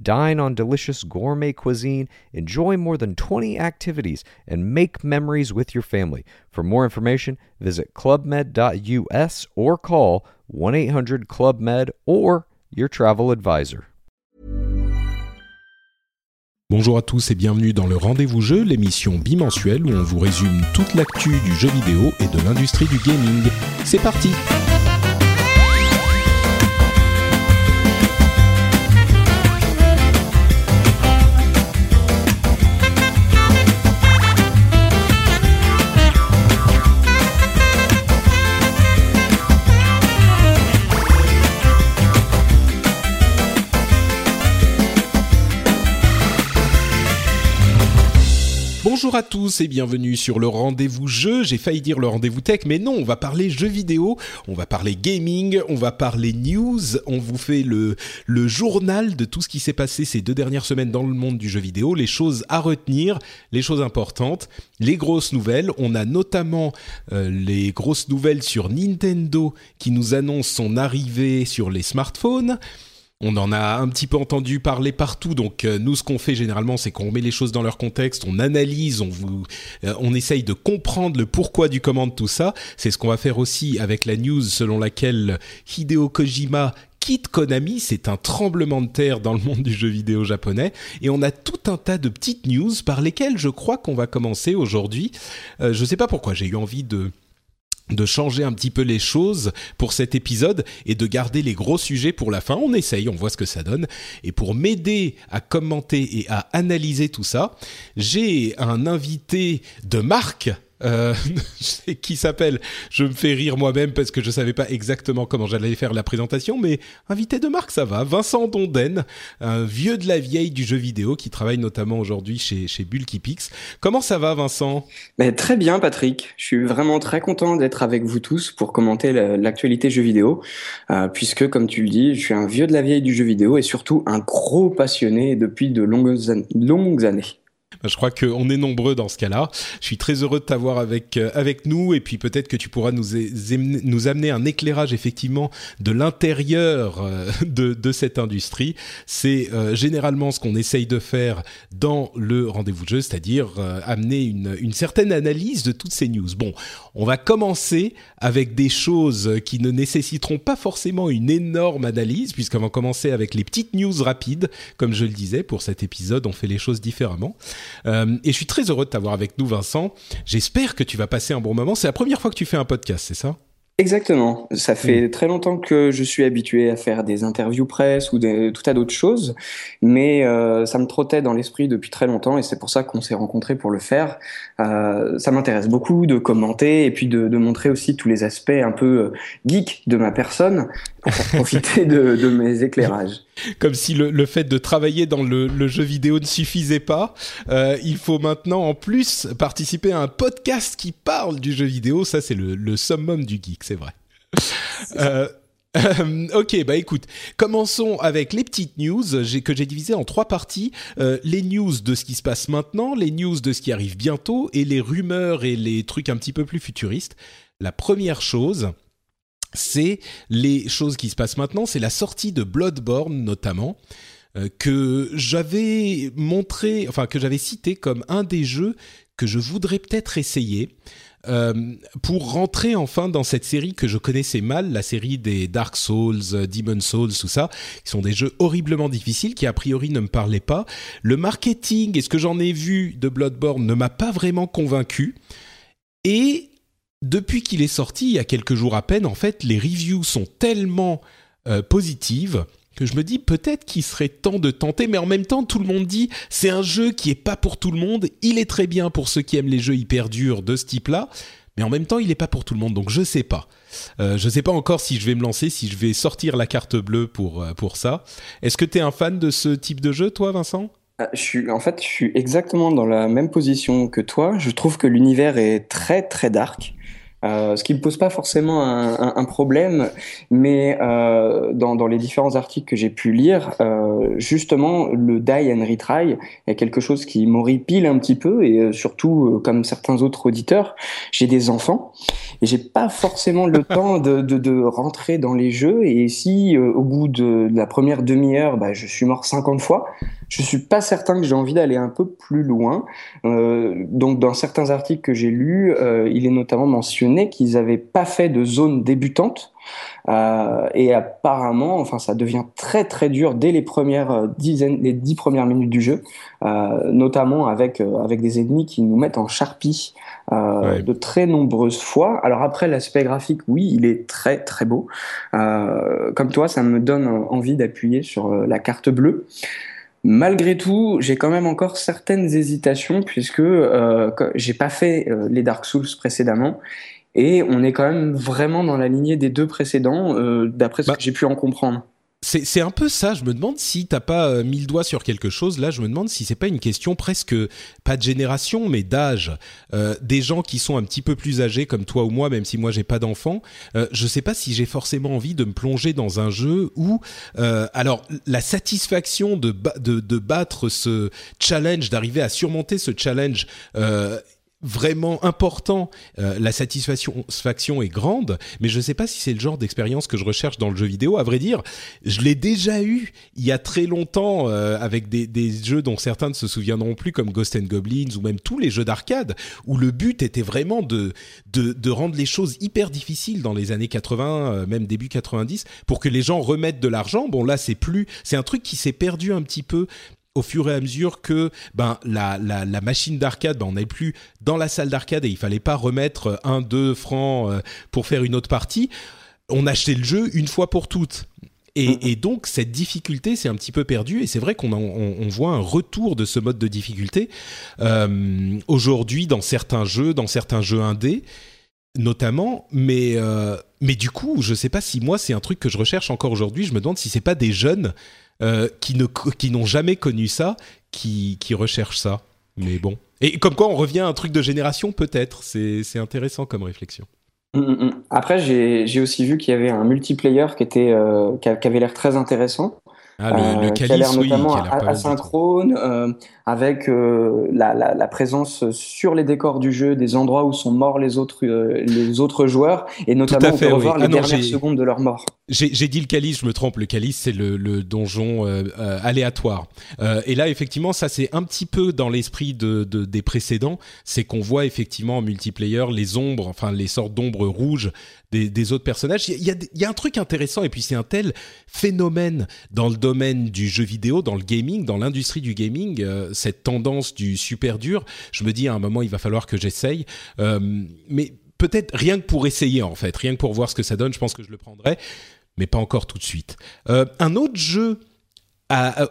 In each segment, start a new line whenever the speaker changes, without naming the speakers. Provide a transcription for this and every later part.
Dine on delicious gourmet cuisine, enjoy more than 20 activities, and make memories with your family. For more information, visit clubmed.us or call 1 800 Club Med or your travel advisor.
Bonjour à tous et bienvenue dans le Rendez-vous Jeu, l'émission bimensuelle où on vous résume toute l'actu du jeu vidéo et de l'industrie du gaming. C'est parti! Bonjour à tous et bienvenue sur le rendez-vous jeu. J'ai failli dire le rendez-vous tech, mais non, on va parler jeux vidéo, on va parler gaming, on va parler news, on vous fait le, journal de tout ce qui s'est passé ces deux dernières semaines dans le monde du jeu vidéo, les choses à retenir, les choses importantes, les grosses nouvelles. On a notamment euh, les grosses nouvelles sur Nintendo qui nous annonce son arrivée sur les smartphones. On en a un petit peu entendu parler partout, donc euh, nous ce qu'on fait généralement c'est qu'on met les choses dans leur contexte, on analyse, on vous, euh, on essaye de comprendre le pourquoi du comment de tout ça. C'est ce qu'on va faire aussi avec la news selon laquelle Hideo Kojima quitte Konami, c'est un tremblement de terre dans le monde du jeu vidéo japonais, et on a tout un tas de petites news par lesquelles je crois qu'on va commencer aujourd'hui. Euh, je ne sais pas pourquoi j'ai eu envie de de changer un petit peu les choses pour cet épisode et de garder les gros sujets pour la fin. On essaye, on voit ce que ça donne. Et pour m'aider à commenter et à analyser tout ça, j'ai un invité de marque euh, qui s'appelle, je me fais rire moi-même parce que je savais pas exactement comment j'allais faire la présentation, mais invité de marque, ça va. Vincent Donden, un vieux de la vieille du jeu vidéo qui travaille notamment aujourd'hui chez, chez Bulkypix. Comment ça va, Vincent?
Mais Très bien, Patrick. Je suis vraiment très content d'être avec vous tous pour commenter l'actualité jeu vidéo, euh, puisque, comme tu le dis, je suis un vieux de la vieille du jeu vidéo et surtout un gros passionné depuis de longues années.
Je crois qu'on est nombreux dans ce cas-là. Je suis très heureux de t'avoir avec euh, avec nous et puis peut-être que tu pourras nous nous amener un éclairage effectivement de l'intérieur euh, de de cette industrie. C'est euh, généralement ce qu'on essaye de faire dans le rendez-vous de jeu, c'est-à-dire amener une une certaine analyse de toutes ces news. Bon, on va commencer avec des choses qui ne nécessiteront pas forcément une énorme analyse puisqu'on va commencer avec les petites news rapides, comme je le disais pour cet épisode, on fait les choses différemment. Euh, et je suis très heureux de t'avoir avec nous, Vincent. J'espère que tu vas passer un bon moment. C'est la première fois que tu fais un podcast, c'est ça?
Exactement. Ça fait très longtemps que je suis habitué à faire des interviews presse ou des, tout à d'autres choses, mais euh, ça me trottait dans l'esprit depuis très longtemps et c'est pour ça qu'on s'est rencontrés pour le faire. Euh, ça m'intéresse beaucoup de commenter et puis de, de, montrer aussi tous les aspects un peu geek de ma personne pour profiter de, de, mes éclairages.
Comme si le, le fait de travailler dans le, le, jeu vidéo ne suffisait pas, euh, il faut maintenant en plus participer à un podcast qui parle du jeu vidéo. Ça, c'est le, le summum du geek, c'est vrai. Euh, euh, ok, bah écoute, commençons avec les petites news que j'ai divisées en trois parties. Euh, les news de ce qui se passe maintenant, les news de ce qui arrive bientôt et les rumeurs et les trucs un petit peu plus futuristes. La première chose, c'est les choses qui se passent maintenant, c'est la sortie de Bloodborne notamment, euh, que j'avais montré, enfin que j'avais cité comme un des jeux que je voudrais peut-être essayer. Euh, pour rentrer enfin dans cette série que je connaissais mal, la série des Dark Souls, euh, Demon Souls, tout ça, qui sont des jeux horriblement difficiles qui a priori ne me parlaient pas. Le marketing et ce que j'en ai vu de Bloodborne ne m'a pas vraiment convaincu. Et depuis qu'il est sorti, il y a quelques jours à peine, en fait, les reviews sont tellement euh, positives que je me dis peut-être qu'il serait temps de tenter, mais en même temps, tout le monde dit c'est un jeu qui est pas pour tout le monde. Il est très bien pour ceux qui aiment les jeux hyper durs de ce type-là, mais en même temps, il est pas pour tout le monde. Donc je sais pas. Euh, je sais pas encore si je vais me lancer, si je vais sortir la carte bleue pour euh, pour ça. Est-ce que tu es un fan de ce type de jeu, toi, Vincent?
Ah, je suis, en fait, je suis exactement dans la même position que toi. Je trouve que l'univers est très très dark. Euh, ce qui ne pose pas forcément un, un, problème, mais euh, dans, dans, les différents articles que j'ai pu lire, euh, justement, le die and retry est quelque chose qui m'horripile un petit peu, et euh, surtout, euh, comme certains autres auditeurs, j'ai des enfants, et j'ai pas forcément le temps de, de, de, rentrer dans les jeux, et si au bout de, la première demi-heure, bah, je suis mort 50 fois, je suis pas certain que j'ai envie d'aller un peu plus loin. donc, dans certains articles que j'ai lus, il est notamment mentionné qu'ils n'avaient pas fait de zone débutante. Euh, et apparemment, enfin, ça devient très très dur dès les premières euh, dizaines, les dix premières minutes du jeu, euh, notamment avec avec des ennemis qui nous mettent en charpie de très nombreuses fois. Alors après, l'aspect graphique, oui, il est très très beau. comme toi, ça me donne envie d'appuyer sur la carte bleue. Malgré tout, j'ai quand même encore certaines hésitations puisque euh, j'ai pas fait les Dark Souls précédemment et on est quand même vraiment dans la lignée des deux précédents, euh, d'après ce bah, que j'ai pu en comprendre.
C'est un peu ça. Je me demande si t'as pas euh, mis le doigt sur quelque chose. Là, je me demande si c'est pas une question presque pas de génération, mais d'âge. Euh, des gens qui sont un petit peu plus âgés, comme toi ou moi, même si moi j'ai pas d'enfants. Euh, je sais pas si j'ai forcément envie de me plonger dans un jeu où, euh, alors, la satisfaction de, de, de battre ce challenge, d'arriver à surmonter ce challenge euh, vraiment important, euh, la satisfaction est grande, mais je ne sais pas si c'est le genre d'expérience que je recherche dans le jeu vidéo. À vrai dire, je l'ai déjà eu il y a très longtemps euh, avec des, des, jeux dont certains ne se souviendront plus, comme Ghost and Goblins ou même tous les jeux d'arcade, où le but était vraiment de, de, de, rendre les choses hyper difficiles dans les années 80, euh, même début 90, pour que les gens remettent de l'argent. Bon là, c'est plus, c'est un truc qui s'est perdu un petit peu au fur et à mesure que ben la, la, la machine d'arcade, ben, on n'est plus dans la salle d'arcade et il fallait pas remettre un deux francs euh, pour faire une autre partie. On achetait le jeu une fois pour toutes. Et, et, donc cette difficulté c'est un petit peu perdu et c'est vrai qu'on on, on, voit un retour de ce mode de difficulté euh, aujourd'hui dans certains jeux, dans certains jeux indés notamment, mais euh, mais du coup je sais pas si moi c'est un truc que je recherche encore aujourd'hui. Je me demande si c'est pas des jeunes euh, qui ne qui n'ont jamais connu ça, qui qui recherchent ça. Mais bon. Et comme quoi on revient à un truc de génération peut-être. C'est intéressant comme réflexion.
Mm, mm, mm. Après, j'ai aussi vu qu'il y avait un multiplayer qui était euh, qui avait l'air très intéressant.
Ah, le, le calice, euh, qui a l'air
notamment asynchrone, euh, avec euh, la, la, la, présence sur les décors du jeu des endroits où sont morts les autres, les autres joueurs, et notamment on peut revoir les ah dernières secondes de leur mort.
J'ai dit le calice, je me trompe, le calice c'est le, le, donjon euh, aléatoire. et là, effectivement, ça c'est un petit peu dans l'esprit de, de, des précédents, c'est qu'on voit effectivement en multiplayer les ombres, enfin les sortes d'ombres rouges des, des, autres personnages. Il y, a, il y a un truc intéressant, et puis c'est un tel phénomène dans le domaine du jeu vidéo, dans le gaming, dans l'industrie du gaming, euh, cette tendance du super dur. Je me dis à un moment, il va falloir que j'essaye. Euh, mais peut-être rien que pour essayer, en fait, rien que pour voir ce que ça donne, je pense que je le prendrai, mais pas encore tout de suite. Euh, un autre jeu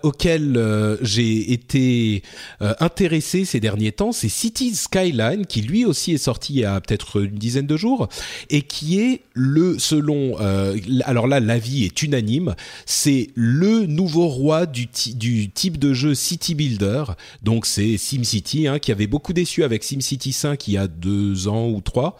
auquel euh, j'ai été euh, intéressé ces derniers temps, c'est Cities Skyline, qui lui aussi est sorti il y a peut-être une dizaine de jours, et qui est le, selon, euh, alors là, l'avis est unanime, c'est le nouveau roi du, type de jeu City Builder, donc c'est SimCity, hein, qui avait beaucoup déçu avec SimCity 5 il y a deux ans ou trois,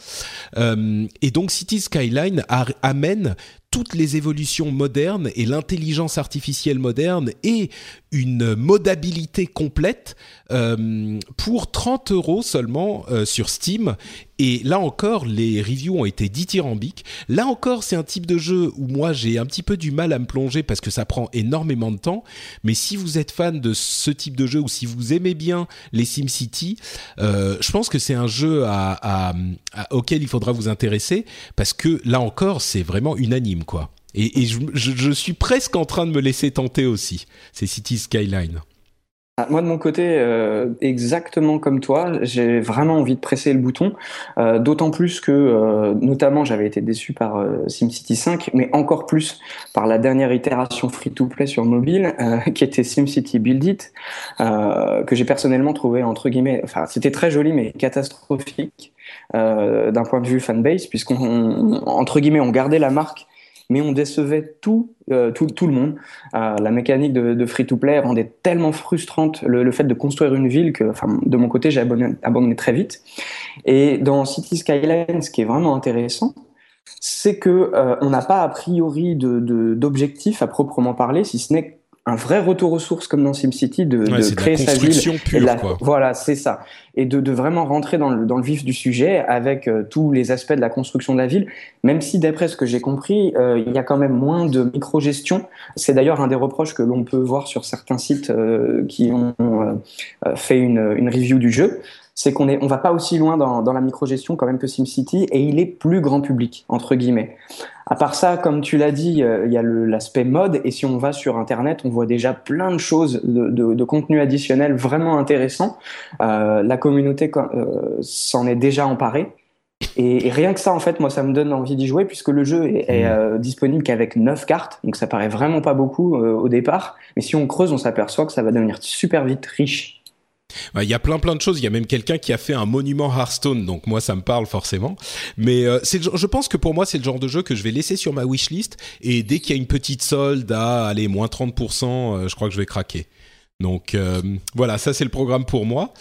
et donc Cities Skyline amène toutes les évolutions modernes et l'intelligence artificielle moderne et une modabilité complète euh, pour 30 euros seulement euh, sur Steam. Et là encore, les reviews ont été dithyrambiques. Là encore, c'est un type de jeu où moi j'ai un petit peu du mal à me plonger parce que ça prend énormément de temps. Mais si vous êtes fan de ce type de jeu ou si vous aimez bien les SimCity, euh, je pense que c'est un jeu à, auquel il faudra vous intéresser parce que là encore, c'est vraiment unanime quoi. Et, je, je, suis presque en train de me laisser tenter aussi. C'est City Skyline.
Ah, moi de mon côté, euh, exactement comme toi, j'ai vraiment envie de presser le bouton, euh, d'autant plus que, euh, notamment, j'avais été déçu par euh, SimCity 5, mais encore plus par la dernière itération free-to-play sur mobile, euh, qui était SimCity Build It, euh, que j'ai personnellement trouvé entre guillemets, enfin c'était très joli mais catastrophique d'un point de vue fanbase, puisqu'on entre guillemets on gardait la marque mais on décevait tout, tout, tout, le monde. la mécanique de, free-to-play rendait tellement frustrante le, fait de construire une ville que, de mon côté, j'ai abandonné, très vite. Et dans City Skylines, ce qui est vraiment intéressant, c'est que on n'a pas a priori d'objectif à proprement parler, si ce n'est un vrai retour aux sources comme dans SimCity de, de créer sa ville.
Pure,
Voilà, c'est ça. Et de, de, vraiment rentrer dans le, dans le vif du sujet avec euh, tous les aspects de la construction de la ville, même si d'après ce que j'ai compris, euh, il y a quand même moins de micro-gestion. C'est d'ailleurs un des reproches que l'on peut voir sur certains sites euh, qui ont fait une, une review du jeu c'est qu'on est, on va pas aussi loin dans, dans la microgestion quand même que SimCity et il est plus grand public entre guillemets. À part ça, comme tu l'as dit, euh, il y a l'aspect mode et si on va sur Internet, on voit déjà plein de choses de, de, de contenu additionnel vraiment intéressant. Euh, la communauté euh, s'en est déjà emparée. Et, rien que ça, en fait, moi, ça me donne envie d'y jouer puisque le jeu est, est mmh. euh, disponible qu'avec 9 cartes, donc ça paraît vraiment pas beaucoup au départ. Mais si on creuse, on s'aperçoit que ça va devenir super vite riche.
Il y a plein plein de choses. Il y a même quelqu'un qui a fait un monument Hearthstone, donc moi ça me parle forcément. Mais euh, c'est, je pense que pour moi c'est le genre de jeu que je vais laisser sur ma wishlist et dès qu'il y a une petite solde à aller moins 30%, euh, je crois que je vais craquer. Donc euh, voilà, ça c'est le programme pour moi.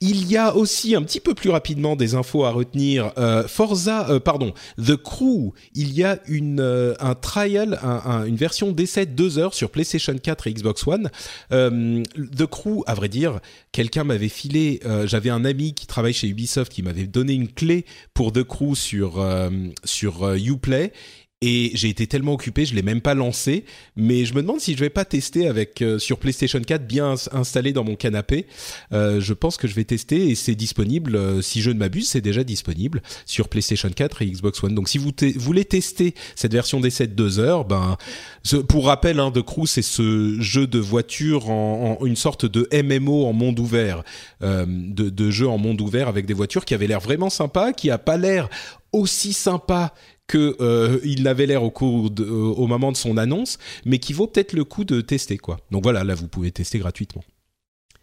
Il y a aussi un petit peu plus rapidement des infos à retenir. Euh, Forza, euh, pardon, The Crew. Il y a une un trial, une version d'essai de deux heures sur PlayStation 4 et Xbox One. The Crew, à vrai dire, quelqu'un m'avait filé. J'avais un ami qui travaille chez Ubisoft qui m'avait donné une clé pour The Crew sur sur UPlay et j'ai été tellement occupé, je l'ai même pas lancé. Mais je me demande si je vais pas tester avec euh, sur PlayStation 4 bien installé dans mon canapé. Euh, je pense que je vais tester et c'est disponible. Euh, si je ne m'abuse, c'est déjà disponible sur PlayStation 4 et Xbox One. Donc si vous voulez tester cette version d'essai de 2 heures, ben pour rappel, hein, The Crew c'est ce jeu de voiture en, en, une sorte de MMO en monde ouvert, de, de jeu en monde ouvert avec des voitures qui avait l'air vraiment sympa, qui a pas l'air aussi sympa que euh, il l'avait l'air euh, au moment de son annonce, mais qui vaut peut-être le coup de tester quoi. Donc voilà, là vous pouvez tester gratuitement.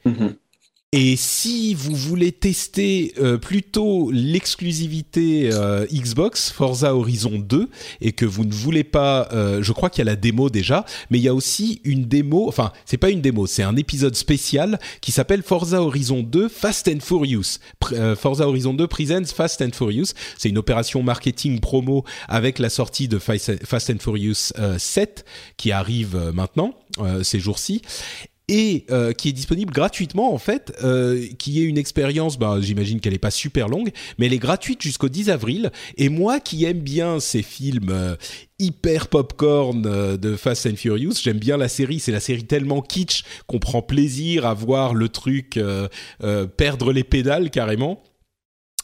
Mm-hmm. Et si vous voulez tester euh, plutôt l'exclusivité euh, Xbox Forza Horizon 2 et que vous ne voulez pas, euh, je crois qu'il y a la démo déjà, mais il y a aussi une démo, enfin c'est pas une démo, c'est un épisode spécial qui s'appelle Forza Horizon 2 Fast and Furious. Forza Horizon 2 Presents Fast and Furious. C'est une opération marketing promo avec la sortie de Fast and Furious 7 qui arrive maintenant ces jours-ci et euh, qui est disponible gratuitement en fait, euh, qui est une expérience, bah, j'imagine qu'elle n'est pas super longue, mais elle est gratuite jusqu'au 10 avril. Et moi qui aime bien ces films euh, hyper popcorn de Fast and Furious, j'aime bien la série, c'est la série tellement kitsch qu'on prend plaisir à voir le truc perdre les pédales carrément.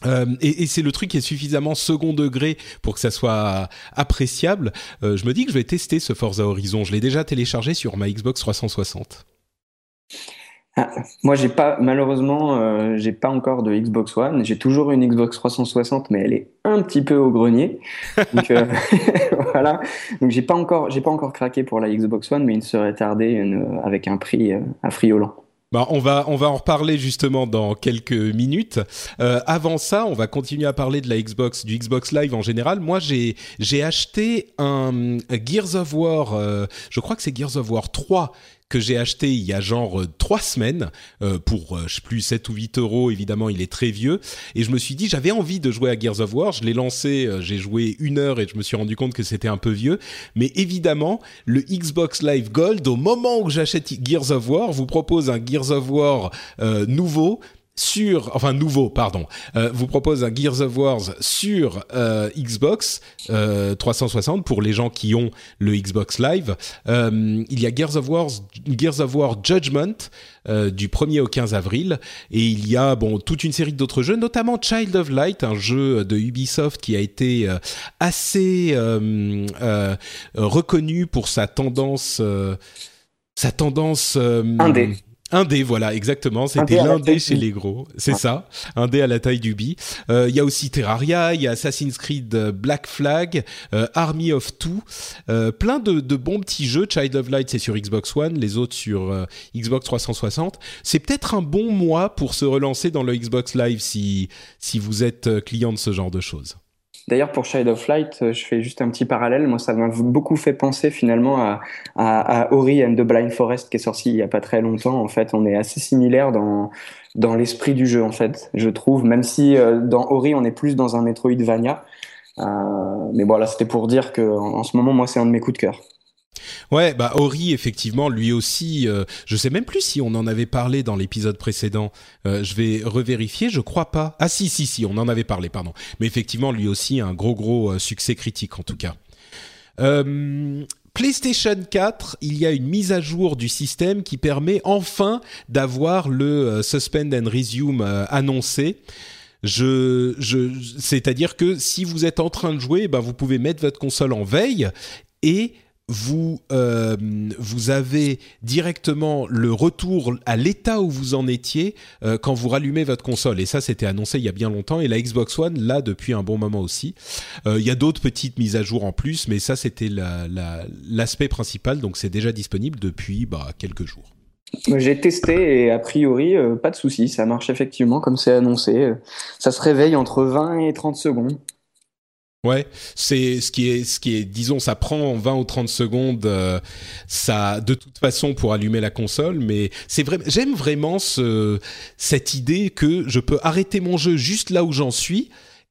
et, et c'est le truc qui est suffisamment second degré pour que ça soit appréciable. je me dis que je vais tester ce Forza Horizon. Je l'ai déjà téléchargé sur ma Xbox 360.
Ah, moi, j'ai pas, malheureusement, euh, j'ai pas encore de Xbox One. J'ai toujours une Xbox 360, mais elle est un petit peu au grenier. Donc euh, voilà. Donc j'ai pas encore, j'ai pas encore craqué pour la Xbox One, mais il serait tardé avec un prix euh, affriolant.
Bah, on va on va en reparler justement dans quelques minutes. Euh, avant ça, on va continuer à parler de la Xbox, du Xbox Live en général. Moi, j'ai j'ai acheté un, Gears of War. Euh, je crois que c'est Gears of War 3 que j'ai acheté il y a genre euh, trois semaines euh, pour euh, je sais plus 7 ou 8 euros. Évidemment il est très vieux. Et je me suis dit j'avais envie de jouer à Gears of War. Je l'ai lancé j'ai joué une heure et je me suis rendu compte que c'était un peu vieux. Mais évidemment le Xbox Live Gold au moment où j'achète Gears of War vous propose un Gears of War nouveau sur, enfin nouveau, pardon, euh, vous propose un Gears of War sur euh, Xbox euh, 360 pour les gens qui ont le Xbox Live. Euh, il y a Gears of War, Gears of War Judgment euh, du 1er au 15 avril et il y a bon toute une série d'autres jeux, notamment Child of Light, un jeu de Ubisoft qui a été assez reconnu pour sa tendance, sa tendance
indé
un dé, voilà, exactement. C'était l'un chez les gros. C'est ça. Un dé à la taille du bi. Euh, il y a aussi Terraria, il y a Assassin's Creed euh, Black Flag, euh, Army of Two. plein de, de, bons petits jeux. Child of Light, c'est sur Xbox One. Les autres sur Xbox 360. C'est peut-être un bon mois pour se relancer dans le Xbox Live si, si vous êtes client de ce genre de choses.
D'ailleurs, pour Shade of Light, je fais juste un petit parallèle. Moi, ça m'a beaucoup fait penser finalement à, à, Ori and the Blind Forest qui est sorti il y a pas très longtemps. En fait, on est assez similaires dans dans l'esprit du jeu, en fait. Je trouve, même si dans Ori, on est plus dans un Metroidvania. Euh, mais voilà, c'était pour dire que en, ce moment, moi, c'est un de mes coups de cœur.
Ouais, bah Ori effectivement, lui aussi. Euh, je sais même plus si on en avait parlé dans l'épisode précédent. Euh, je vais revérifier. Je crois pas. Ah si si si, on en avait parlé. Pardon. Mais effectivement, lui aussi un gros gros euh, succès critique en tout cas. PlayStation 4, il y a une mise à jour du système qui permet enfin d'avoir le suspend and resume annoncé. Je, c'est-à-dire que si vous êtes en train de jouer, ben vous pouvez mettre votre console en veille et vous euh, vous avez directement le retour à l'état où vous en étiez euh, quand vous rallumez votre console. Et ça c'était annoncé il y a bien longtemps. Et la Xbox One là depuis un bon moment aussi. Euh, il y a d'autres petites mises à jour en plus mais ça c'était l'aspect la, principal. Donc c'est déjà disponible depuis bah, quelques jours.
J'ai testé et a priori pas de souci ça marche effectivement comme c'est annoncé. Ça se réveille entre 20 et 30 secondes
Ouais, c'est ce qui est ce qui est disons ça prend 20 ou 30 secondes euh, ça de toute façon pour allumer la console mais c'est vrai j'aime vraiment ce cette idée que je peux arrêter mon jeu juste là où j'en suis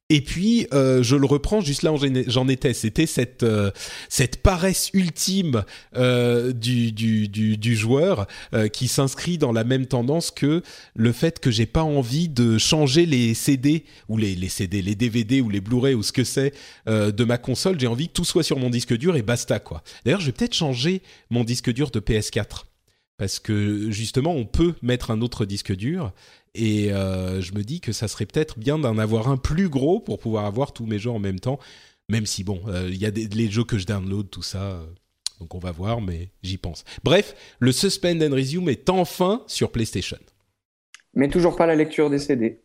et puis euh, je le reprends juste là où j'en étais. C'était cette euh, paresse ultime euh, du, joueur euh, qui s'inscrit dans la même tendance que le fait que j'ai pas envie de changer les CD ou les, les CD, les DVD ou les Blu-ray ou ce que c'est de ma console. J'ai envie que tout soit sur mon disque dur et basta quoi. D'ailleurs, je vais peut-être changer mon disque dur de PS4 parce que justement on peut mettre un autre disque dur et euh, je me dis que ça serait peut-être bien d'en avoir un plus gros pour pouvoir avoir tous mes jeux en même temps. Même si, bon, euh, il y a des, les jeux que je download, tout ça. Euh, donc on va voir, mais j'y pense. Bref, le Suspend and Resume est enfin sur PlayStation.
Mais toujours pas la lecture des CD.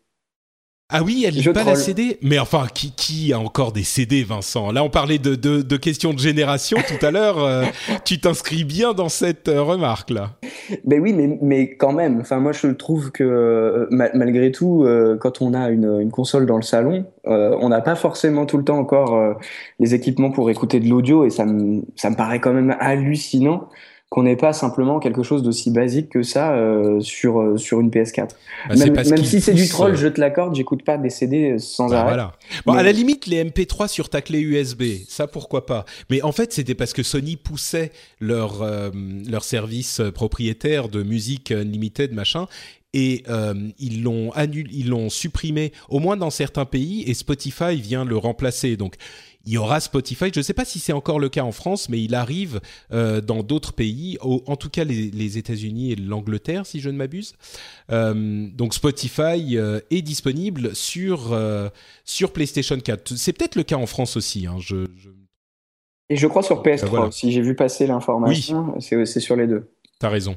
Ah oui, elle n'est pas la CD. Mais enfin, qui, qui a encore des CD, Vincent? Là, on parlait de, de, de, questions de génération tout à l'heure. Euh, tu t'inscris bien dans cette euh, remarque-là.
Ben oui, mais, mais quand même. Enfin, moi, je trouve que euh, malgré tout, quand on a une, une, console dans le salon, on n'a pas forcément tout le temps encore les équipements pour écouter de l'audio, et ça me, ça me paraît quand même hallucinant qu'on n'ait pas simplement quelque chose d'aussi basique que ça euh, sur euh, sur une PS4. Bah, même, si c'est du troll, euh, je te l'accorde, j'écoute pas des CD sans bah, arrêt. Voilà.
Bon, à la limite, les MP3 sur ta clé USB, ça pourquoi pas? Mais en fait, c'était parce que Sony poussait leur leur service propriétaire de musique unlimited machin et ils l'ont annulé, ils l'ont supprimé au moins dans certains pays et Spotify vient le remplacer. Donc il y aura Spotify. Je ne sais pas si c'est encore le cas en France, mais il arrive euh, dans d'autres pays, en tout cas les, États-Unis et l'Angleterre, si je ne m'abuse. Euh, donc Spotify euh, est disponible sur sur PlayStation 4. C'est peut-être le cas en France aussi. Hein, je,
Et je crois sur PS3 Si J'ai vu passer l'information. C'est sur les deux.
T'as raison.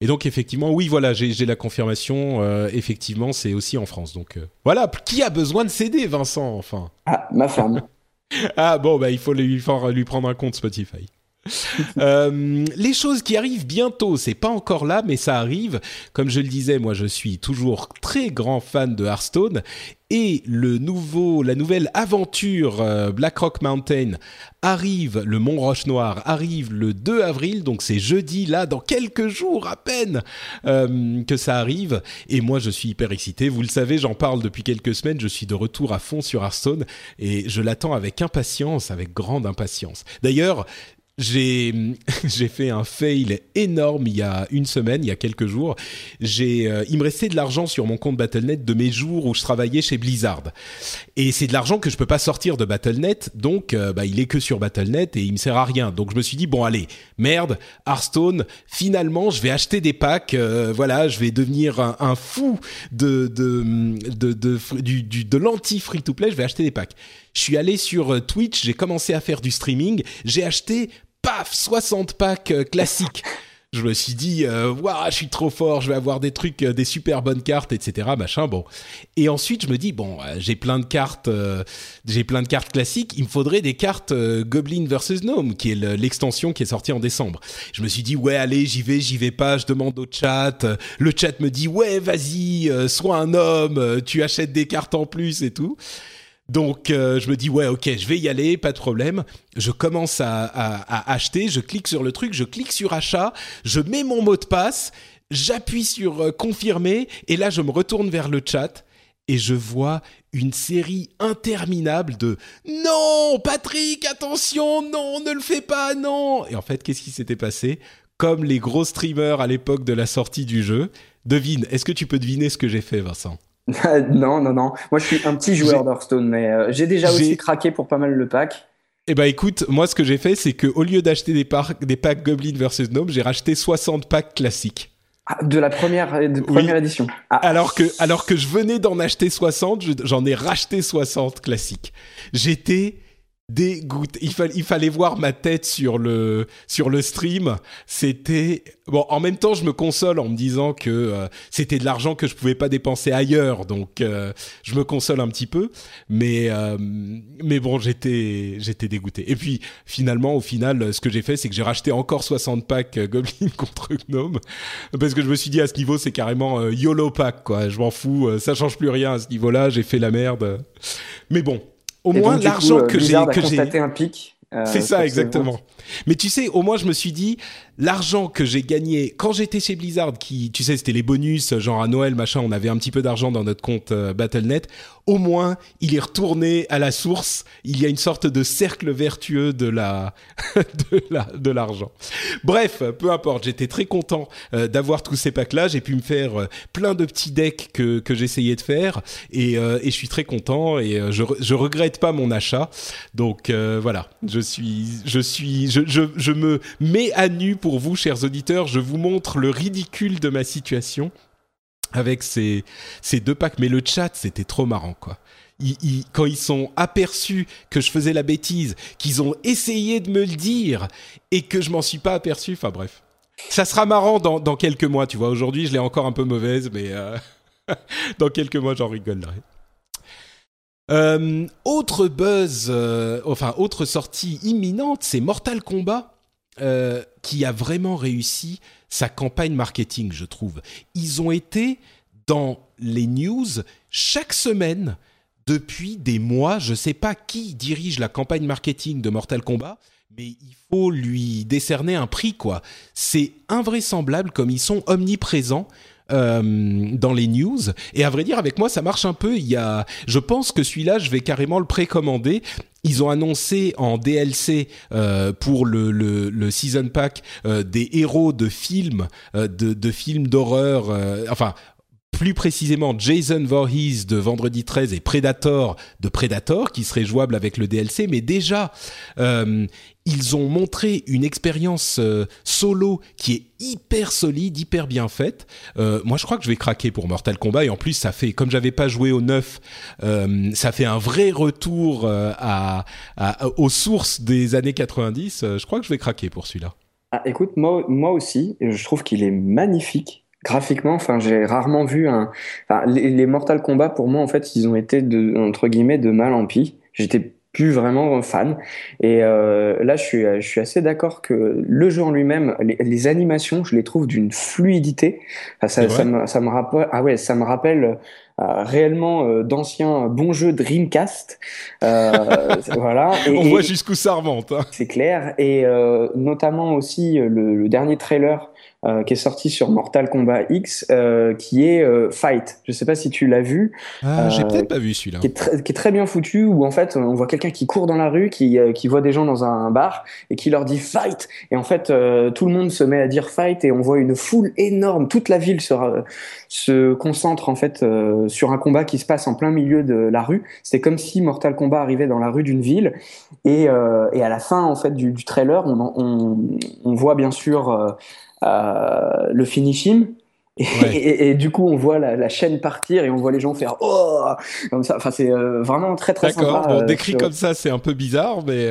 Et donc effectivement, oui, voilà, j'ai la confirmation. effectivement, c'est aussi en France. Donc voilà, qui a besoin de CD, Vincent Enfin?
Ah, ma femme.
Ah bon, bah il faut lui, lui prendre un compte Spotify. Euh, les choses qui arrivent bientôt, c'est pas encore là, mais ça arrive. Comme je le disais, moi je suis toujours très grand fan de Hearthstone et le nouveau, la nouvelle aventure euh, Black Rock Mountain arrive, le Mont Roche Noir arrive le 2 avril, donc c'est jeudi là, dans quelques jours à peine euh, que ça arrive. Et moi je suis hyper excité. Vous le savez, j'en parle depuis quelques semaines. Je suis de retour à fond sur Hearthstone et je l'attends avec impatience, avec grande impatience. D'ailleurs, j'ai fait un fail énorme il y a une semaine, il y a quelques jours. J'ai euh, il me restait de l'argent sur mon compte Battle.net de mes jours où je travaillais chez Blizzard. Et c'est de l'argent que je peux pas sortir de Battle.net, donc euh, bah il est que sur Battle.net et il me sert à rien. Donc je me suis dit bon allez, merde, Hearthstone, finalement, je vais acheter des packs euh, voilà, je vais devenir un, fou de de de, de, de l'anti free to play, je vais acheter des packs. Je suis allé sur Twitch, j'ai commencé à faire du streaming, j'ai acheté paf, 60 packs euh, classiques. Je me suis dit, euh, waouh, je suis trop fort, je vais avoir des trucs, euh, des super bonnes cartes, etc. Machin, bon. Et ensuite, je me dis, bon, j'ai plein de cartes, j'ai plein de cartes classiques. Il me faudrait des cartes Goblin vs Gnome, qui est l'extension qui est sortie en décembre. Je me suis dit, ouais, allez, j'y vais, j'y vais pas. Je demande au chat. Le chat me dit, ouais, vas-y, sois un homme, tu achètes des cartes en plus et tout. Donc je me dis ouais ok je vais y aller pas de problème. Je commence à, acheter, je clique sur le truc, je clique sur achat, je mets mon mot de passe, j'appuie sur confirmer et là je me retourne vers le chat et je vois une série interminable de non Patrick attention non ne le fais pas non. Et en fait qu'est-ce qui s'était passé? Comme les gros streamers à l'époque de la sortie du jeu devine est-ce que tu peux deviner ce que j'ai fait Vincent?
non non non moi je suis un petit joueur d'Hearthstone mais euh, j'ai déjà aussi craqué pour pas mal le pack
eh ben écoute, moi ce que j'ai fait, c'est que au lieu d'acheter des, des packs Goblin versus Gnome, j'ai racheté 60 packs classiques.
Ah, de la première, de première édition.
Ah. Alors, que, alors que je venais d'en acheter 60, j'en ai racheté 60 classiques. J'étais dégoûté. Il, il fallait voir ma tête sur le, sur le stream. C'était bon. En même temps, je me console en me disant que euh, c'était de l'argent que je pouvais pas dépenser ailleurs, donc euh, je me console un petit peu. Mais euh, mais bon, j'étais dégoûté. Et puis finalement, au final, ce que j'ai fait, c'est que j'ai racheté encore 60 packs Goblin contre Gnome parce que je me suis dit à ce niveau, c'est carrément YOLO pack quoi. Je m'en fous, ça change plus rien à ce niveau-là. J'ai fait la merde. Mais bon, au moins l'argent euh, que j'ai
que j'ai un pic.
Euh, c'est ça exactement. Mais tu sais, au moins je me suis dit, l'argent que j'ai gagné quand j'étais chez Blizzard, qui, tu sais, c'était les bonus, genre à Noël, machin, on avait un petit peu d'argent dans notre compte euh, Battle.net. Au moins, il est retourné à la source. Il y a une sorte de cercle vertueux de la, de la, de l'argent. Bref, peu importe. J'étais très content euh, d'avoir tous ces packs-là. J'ai pu me faire euh, plein de petits decks que, que j'essayais de faire et, et je suis très content et je, je regrette pas mon achat. Donc voilà, je suis, je suis, je, je me mets à nu pour vous, chers auditeurs, je vous montre le ridicule de ma situation avec ces, ces deux packs. Mais le chat, c'était trop marrant, quoi. quand ils sont aperçus que je faisais la bêtise, qu'ils ont essayé de me le dire et que je m'en suis pas aperçu. Enfin bref, ça sera marrant dans, quelques mois. Tu vois, aujourd'hui je l'ai encore un peu mauvaise, mais euh, dans quelques mois j'en rigolerai. Euh, autre buzz, euh, enfin autre sortie imminente, c'est Mortal Kombat. Euh, qui a vraiment réussi sa campagne marketing, je trouve. Ils ont été dans les news chaque semaine depuis des mois. Je ne sais pas qui dirige la campagne marketing de Mortal Kombat, mais il faut lui décerner un prix, quoi. C'est invraisemblable comme ils sont omniprésents. Euh, dans les news. Et à vrai dire avec moi ça marche un peu. Il y a je pense que celui-là je vais carrément le précommander. Ils ont annoncé en DLC euh, pour le, le, le, season pack euh, des héros de films, euh, de, de, films d'horreur, euh, enfin plus précisément Jason Voorhees de Vendredi 13 et Predator de Predator qui serait jouable avec le DLC mais déjà euh, ils ont montré une expérience euh, solo qui est hyper solide, hyper bien faite. Euh, moi, je crois que je vais craquer pour Mortal Kombat et en plus, ça fait comme j'avais pas joué au 9, euh, ça fait un vrai retour aux sources des années 90. je crois que je vais craquer pour celui-là.
Ah, écoute, moi, moi aussi, je trouve qu'il est magnifique graphiquement, enfin, j'ai rarement vu un. Enfin, les, les, Mortal Kombat pour moi, en fait, ils ont été de entre guillemets de mal en pis. J'étais plus vraiment fan. Et euh, là, je suis, je suis assez d'accord que le jeu en lui-même, les, animations, je les trouve d'une fluidité. ça, ça, me, ça me rappelle, ah ouais, ça me rappelle euh, réellement euh, d'anciens bons jeux Dreamcast. Euh, voilà.
Et, On voit jusqu'où ça remonte. Hein.
C'est clair. Et euh, notamment aussi le, le dernier trailer euh, qui est sorti sur Mortal Kombat X, euh, qui est euh, Fight. Je sais pas si tu l'as vu.
Ah, j'ai peut-être pas vu celui-là.
Qui, qui, est très bien foutu, où en fait on voit quelqu'un qui court dans la rue, qui, qui voit des gens dans un bar et qui leur dit Fight. Et en fait tout le monde se met à dire Fight et on voit une foule énorme. Toute la ville se, se concentre en fait sur un combat qui se passe en plein milieu de la rue. C'est comme si Mortal Kombat arrivait dans la rue d'une ville et, et à la fin en fait du, du trailer, on, on, on voit bien sûr euh, le finishing. Et, et, du coup, on voit la, chaîne partir et on voit les gens faire oh comme ça. Enfin, c'est euh, vraiment très très sympa.
D'accord. Bon, euh, décrit comme ça, c'est un peu bizarre, mais.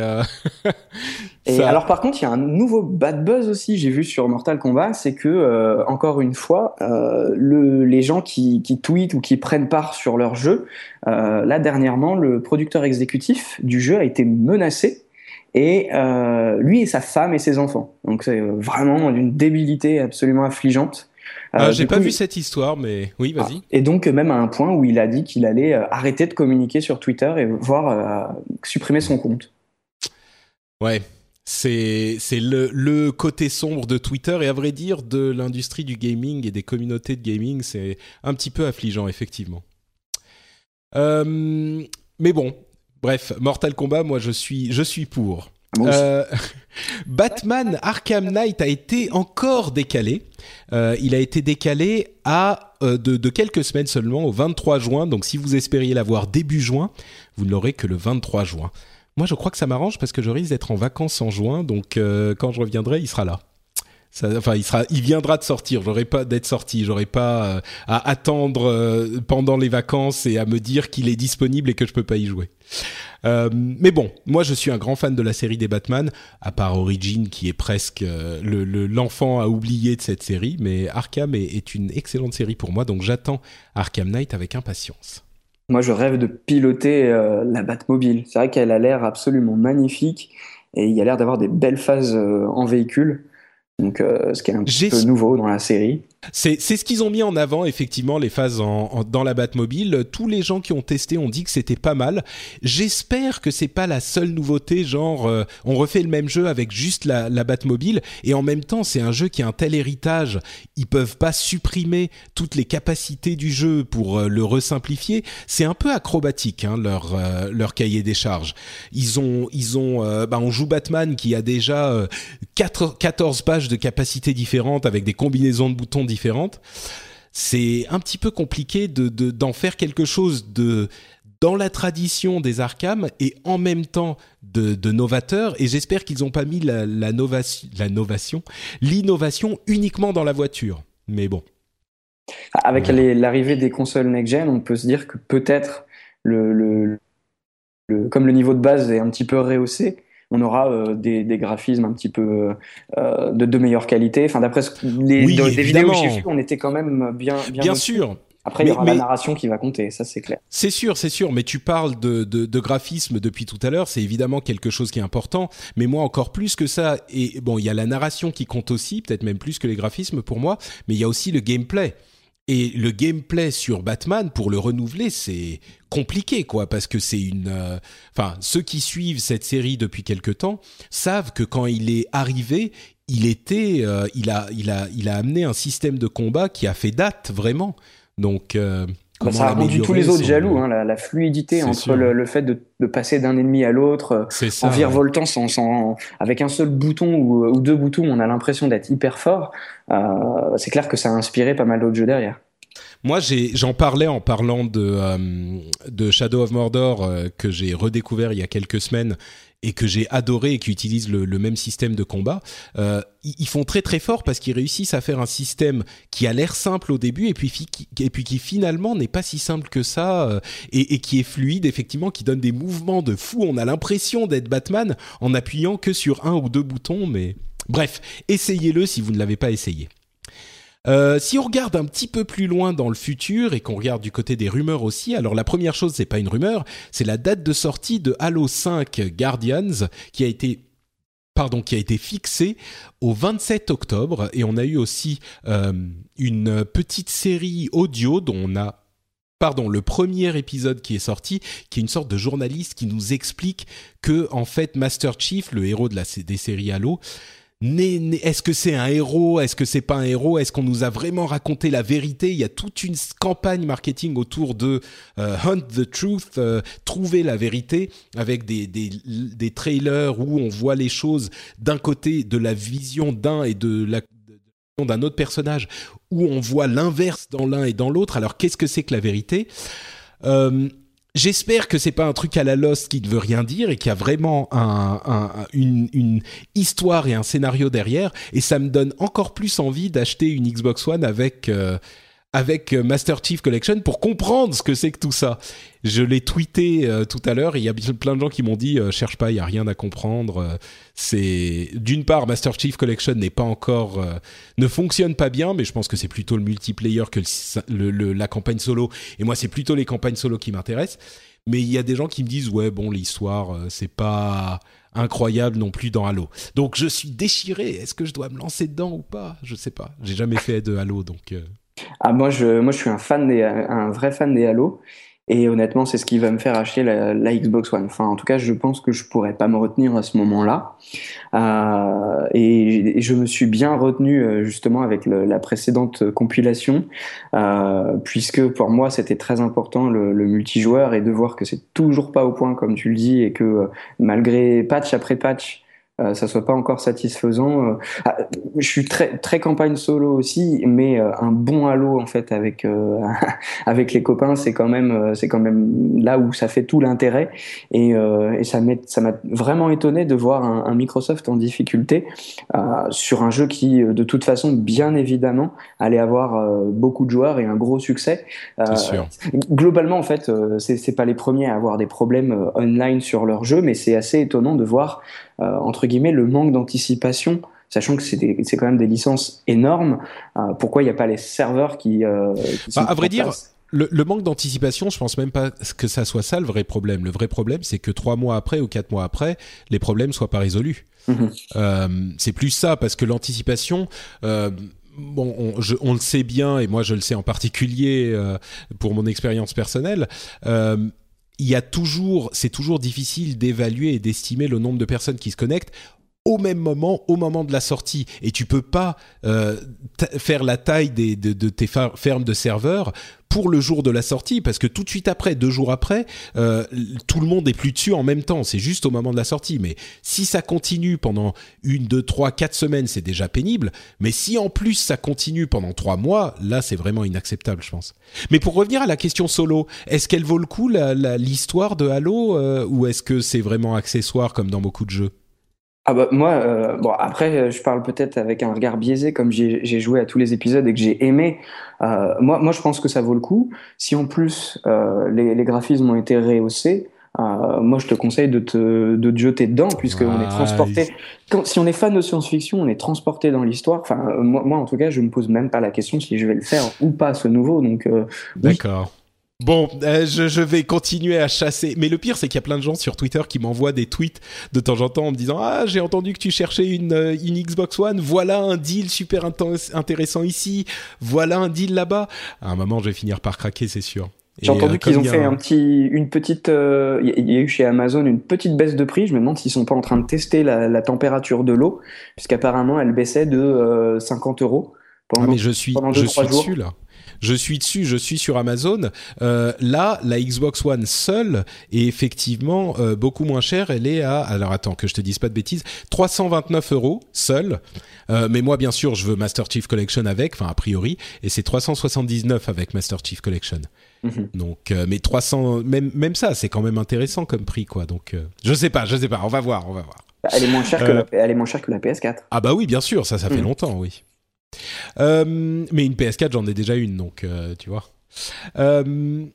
et alors, par contre, il y a un nouveau bad buzz aussi. J'ai vu sur Mortal Kombat, c'est que encore une fois, le, les gens qui, qui tweetent ou qui prennent part sur leur jeu, là dernièrement, le producteur exécutif du jeu a été menacé et euh, lui et sa femme et ses enfants. Donc c'est vraiment d'une débilité absolument affligeante.
Ah, j'ai pas vu cette histoire, mais oui, vas-y.
et donc même à un point où il a dit qu'il allait arrêter de communiquer sur Twitter et voir supprimer son compte.
Ouais, c'est c'est le, le côté sombre de Twitter et à vrai dire de l'industrie du gaming et des communautés de gaming, c'est un petit peu affligeant effectivement. Euh, mais bon, bref, Mortal Kombat, moi je suis je suis pour. Euh, Batman Arkham Knight a été encore décalé. Euh, il a été décalé à de, de, quelques semaines seulement, au 23 juin. Donc si vous espériez l'avoir début juin, vous ne l'aurez que le 23 juin. Moi, je crois que ça m'arrange parce que je risque d'être en vacances en juin, donc euh, quand je reviendrai, il sera là. Enfin, il viendra de sortir. J'aurai pas d'être sorti. J'aurai pas euh, à attendre euh, pendant les vacances et à me dire qu'il est disponible et que je peux pas y jouer. mais bon, moi je suis un grand fan de la série des Batman, à part Origin qui est presque le, l'enfant à oublier de cette série, mais Arkham est, est une excellente série pour moi, donc j'attends Arkham Knight avec impatience.
Moi, je rêve de piloter euh, la Batmobile. C'est vrai qu'elle a l'air absolument magnifique et il y a l'air d'avoir des belles phases euh, en véhicule. Donc, euh, ce qui est un petit peu nouveau dans la série.
C'est ce qu'ils ont mis en avant, effectivement, les phases dans la Batmobile. Tous les gens qui ont testé ont dit que c'était pas mal. J'espère que c'est pas la seule nouveauté, genre euh, on refait le même jeu avec juste la, la Batmobile. Et en même temps, c'est un jeu qui a un tel héritage, ils peuvent pas supprimer toutes les capacités du jeu pour euh, le resimplifier. C'est un peu acrobatique hein, leur euh, leur cahier des charges. Ils ont ils ont bah, on joue Batman qui a déjà 4, 14 pages de capacités différentes avec des combinaisons de boutons différentes, c'est un petit peu compliqué de d'en faire quelque chose de dans la tradition des Arkham et en même temps de, de novateur. Et j'espère qu'ils n'ont pas mis la, la, la novation, l'innovation uniquement dans la voiture. Mais bon.
Avec l'arrivée des consoles next-gen, on peut se dire que peut-être le, le, comme le niveau de base est un petit peu rehaussé, on aura euh, des, graphismes un petit peu euh, de, de meilleure qualité. Enfin, d'après les, des vidéos que j'ai vues, on était quand même bien.
Bien, bien sûr.
Après, il y aura la narration qui va compter, ça c'est clair.
C'est sûr, c'est sûr, mais tu parles de, de, graphisme depuis tout à l'heure, c'est évidemment quelque chose qui est important, mais moi encore plus que ça, et bon, il y a la narration qui compte aussi, peut-être même plus que les graphismes pour moi, mais il y a aussi le gameplay. Et le gameplay sur Batman, pour le renouveler, c'est compliqué, quoi, parce que c'est une. Euh, enfin, ceux qui suivent cette série depuis quelque temps savent que quand il est arrivé, il était, euh, il a, il a, il a amené un système de combat qui a fait date vraiment. Donc, euh,
bah, ça a rendu tous les autres jaloux, hein, la, fluidité entre le, fait de, passer d'un ennemi à l'autre en virevoltant sans, sans, avec un seul bouton ou, deux boutons, on a l'impression d'être hyper fort. Euh, c'est clair que ça a inspiré pas mal d'autres jeux derrière.
Moi, j'en parlais en parlant de, euh, de Shadow of Mordor euh, que j'ai redécouvert il y a quelques semaines et que j'ai adoré et qui utilise le, même système de combat. Euh, ils font très très fort parce qu'ils réussissent à faire un système qui a l'air simple au début et puis, qui finalement n'est pas si simple que ça et, et, qui est fluide effectivement, qui donne des mouvements de fou. On a l'impression d'être Batman en appuyant que sur un ou deux boutons, mais bref, essayez-le si vous ne l'avez pas essayé. Euh, si on regarde un petit peu plus loin dans le futur et qu'on regarde du côté des rumeurs aussi, alors la première chose, c'est pas une rumeur, c'est la date de sortie de Halo 5 Guardians qui a été pardon, qui a été fixée au 27 octobre. Et on a eu aussi euh, une petite série audio dont on a pardon, le premier épisode qui est sorti, qui est une sorte de journaliste qui nous explique que en fait Master Chief, le héros des séries Halo, est-ce que c'est un héros? Est-ce que c'est pas un héros? Est-ce qu'on nous a vraiment raconté la vérité? Il y a toute une campagne marketing autour de euh, Hunt the Truth, euh, trouver la vérité, avec des, des, des, trailers où on voit les choses d'un côté de la vision d'un et de la d'un autre personnage, où on voit l'inverse dans l'un et dans l'autre. Alors qu'est-ce que c'est que la vérité? Euh, J'espère que c'est pas un truc à la Lost qui ne veut rien dire et qu'il y a vraiment un, une, une, histoire et un scénario derrière. Et ça me donne encore plus envie d'acheter une Xbox One avec euh, avec euh, Master Chief Collection pour comprendre ce que c'est que tout ça. Je l'ai tweeté euh, tout à l'heure il y a plein de gens qui m'ont dit euh, cherche pas, il y a rien à comprendre. c'est d'une part Master Chief Collection n'est pas encore ne fonctionne pas bien, mais je pense que c'est plutôt le multiplayer que la campagne solo. Et moi, c'est plutôt les campagnes solo qui m'intéressent. mais il y a des gens qui me disent ouais bon l'histoire c'est pas incroyable non plus dans Halo. Donc je suis déchiré. Est-ce que je dois me lancer dedans ou pas? Je sais pas. J'ai jamais fait de Halo donc.
Ah moi je moi je suis un fan des un vrai fan des Halo et honnêtement, c'est ce qui va me faire acheter la, Xbox One. Enfin, en tout cas, je pense que je pourrais pas me retenir à ce moment-là. Euh, et, je me suis bien retenu euh, justement avec la précédente compilation, euh, puisque pour moi, c'était très important le, le, multijoueur et de voir que c'est toujours pas au point, comme tu le dis, et que malgré patch après patch, euh, ça soit pas encore satisfaisant. Euh, ah, je suis très très campagne solo aussi, mais euh, un bon halo en fait avec avec les copains, c'est quand même c'est quand même là où ça fait tout l'intérêt et, et ça m'a ça m'a vraiment étonné de voir un, un Microsoft en difficulté sur un jeu qui de toute façon bien évidemment allait avoir beaucoup de joueurs et un gros succès.
Sûr.
Globalement en fait, c'est c'est pas les premiers à avoir des problèmes online sur leur jeu, mais c'est assez étonnant de voir euh, entre guillemets, le manque d'anticipation sachant que c'est quand même des licences énormes. Euh, pourquoi il n'y a pas les serveurs qui, euh,
qui bah, À vrai dire, le, le, manque d'anticipation, je pense même pas que ça soit ça le vrai problème. Le vrai problème, c'est que trois mois après ou quatre mois après, les problèmes soient pas résolus. Mhm. Euh, c'est plus ça, parce que l'anticipation. Euh, Bon, on, je, on, le sait bien, et moi je le sais en particulier euh, pour mon expérience personnelle. Euh, il y a toujours, c'est toujours difficile d'évaluer et d'estimer le nombre de personnes qui se connectent au même moment, au moment de la sortie. Et tu peux pas euh, faire la taille des, de, de, tes fermes de serveurs pour le jour de la sortie, parce que tout de suite après, deux jours après, euh, tout le monde est plus dessus en même temps. C'est juste au moment de la sortie. Mais si ça continue pendant une, deux, trois, quatre semaines, c'est déjà pénible. Mais si en plus ça continue pendant trois mois, là, c'est vraiment inacceptable, je pense. Mais pour revenir à la question solo, est-ce qu'elle vaut le coup l'histoire de Halo, euh, ou est-ce que c'est vraiment accessoire comme dans beaucoup de jeux?
Ah bah moi, euh, bon après, je parle peut-être avec un regard biaisé, comme j'ai joué à tous les épisodes et que j'ai aimé. Euh, moi, moi, je pense que ça vaut le coup. Si en plus euh, les, les, graphismes ont été rehaussés, euh, moi, je te conseille de te, de te jeter dedans, puisque on est transporté. Quand, si on est fan de science-fiction, on est transporté dans l'histoire. Enfin, moi, moi, en tout cas, je me pose même pas la question si je vais le faire ou pas ce nouveau. Donc,
d'accord. Bon, euh, je, vais continuer à chasser. Mais le pire, c'est qu'il y a plein de gens sur Twitter qui m'envoient des tweets de temps en temps en me disant Ah, j'ai entendu que tu cherchais une, euh, une Xbox One. Voilà un deal super intéressant ici. Voilà un deal là-bas. À un moment, je vais finir par craquer, c'est sûr.
J'ai entendu euh, qu'ils ont fait un petit, une petite, il y a eu chez Amazon une petite baisse de prix. Je me demande s'ils sont pas en train de tester la, température de l'eau, puisqu'apparemment elle baissait de 50 euros
pendant, ah mais je suis, je suis dessus là je suis dessus, je suis sur Amazon. Euh, là, la Xbox One seule est effectivement euh, beaucoup moins chère. Elle est à, alors attends que je te dise pas de bêtises, 329 euros seule. Euh, mais moi, bien sûr, je veux Master Chief Collection avec, enfin a priori, et c'est 379 avec Master Chief Collection. Mhm. Donc, mais 300, même même ça, c'est quand même intéressant comme prix, quoi. Donc, je sais pas, je sais pas. On va voir, on va voir.
Elle est moins chère que la, elle est moins chère que la PS4.
Ah bah oui, bien sûr, ça, ça fait mhm. longtemps, oui. Euh, mais une PS4, j'en ai déjà une, donc euh, tu vois. Euh,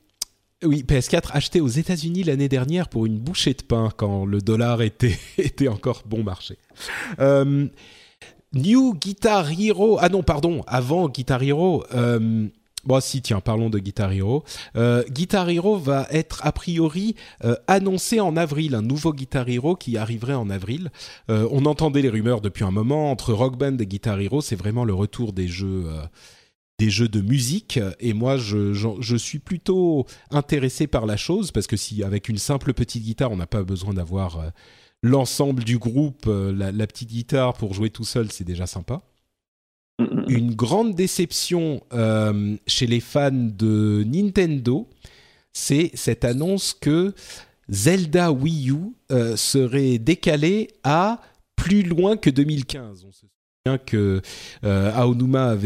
oui, PS4 acheté aux États-Unis l'année dernière pour une bouchée de pain quand le dollar était, était encore bon marché. New Guitar Hero. Ah non, pardon, avant Guitar Hero. Bon, si, tiens, parlons de Guitar Hero. Euh, Guitar Hero va être a priori euh, annoncé en avril, un nouveau Guitar Hero qui arriverait en avril. Euh, on entendait les rumeurs depuis un moment entre Rock Band et Guitar Hero, c'est vraiment le retour des jeux, de musique. Et moi, je, suis plutôt intéressé par la chose parce que si avec une simple petite guitare, on n'a pas besoin d'avoir l'ensemble du groupe, la petite guitare pour jouer tout seul, c'est déjà sympa. Une grande déception euh, chez les fans de Nintendo, c'est cette annonce que Zelda Wii U euh, serait décalé à plus loin que 2015. On se souvient que euh, Aonuma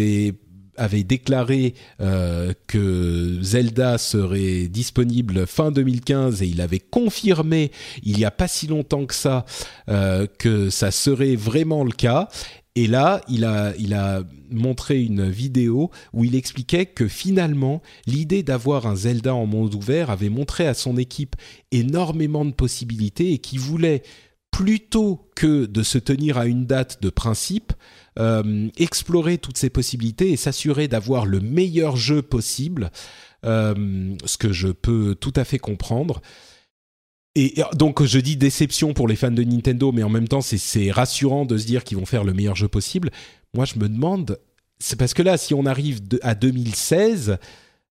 avait déclaré que Zelda serait disponible fin 2015 et il avait confirmé il n'y a pas si longtemps que ça que ça serait vraiment le cas et là, il a, montré une vidéo où il expliquait que finalement, l'idée d'avoir un Zelda en monde ouvert avait montré à son équipe énormément de possibilités et qu'il voulait, plutôt que de se tenir à une date de principe, euh, explorer toutes ces possibilités et s'assurer d'avoir le meilleur jeu possible ce que je peux tout à fait comprendre. Et donc je dis déception pour les fans de Nintendo, mais en même temps c'est rassurant de se dire qu'ils vont faire le meilleur jeu possible. Moi je me demande, c'est parce que là si on arrive à 2016...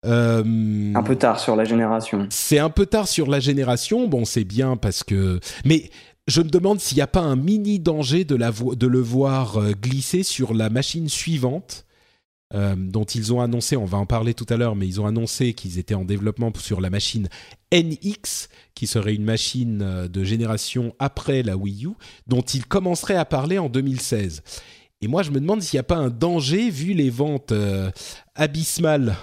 Euh, un peu tard sur la génération.
C'est un peu tard sur la génération. Bon, c'est bien parce que. Mais je me demande s'il n'y a pas un mini danger de, la de le voir euh, glisser sur la machine suivante. Euh, dont ils ont annoncé, on va en parler tout à l'heure, mais ils ont annoncé qu'ils étaient en développement sur la machine NX, qui serait une machine de génération après la Wii U, dont ils commenceraient à parler en 2016. Et moi, je me demande s'il n'y a pas un danger, vu les ventes euh, abyssales,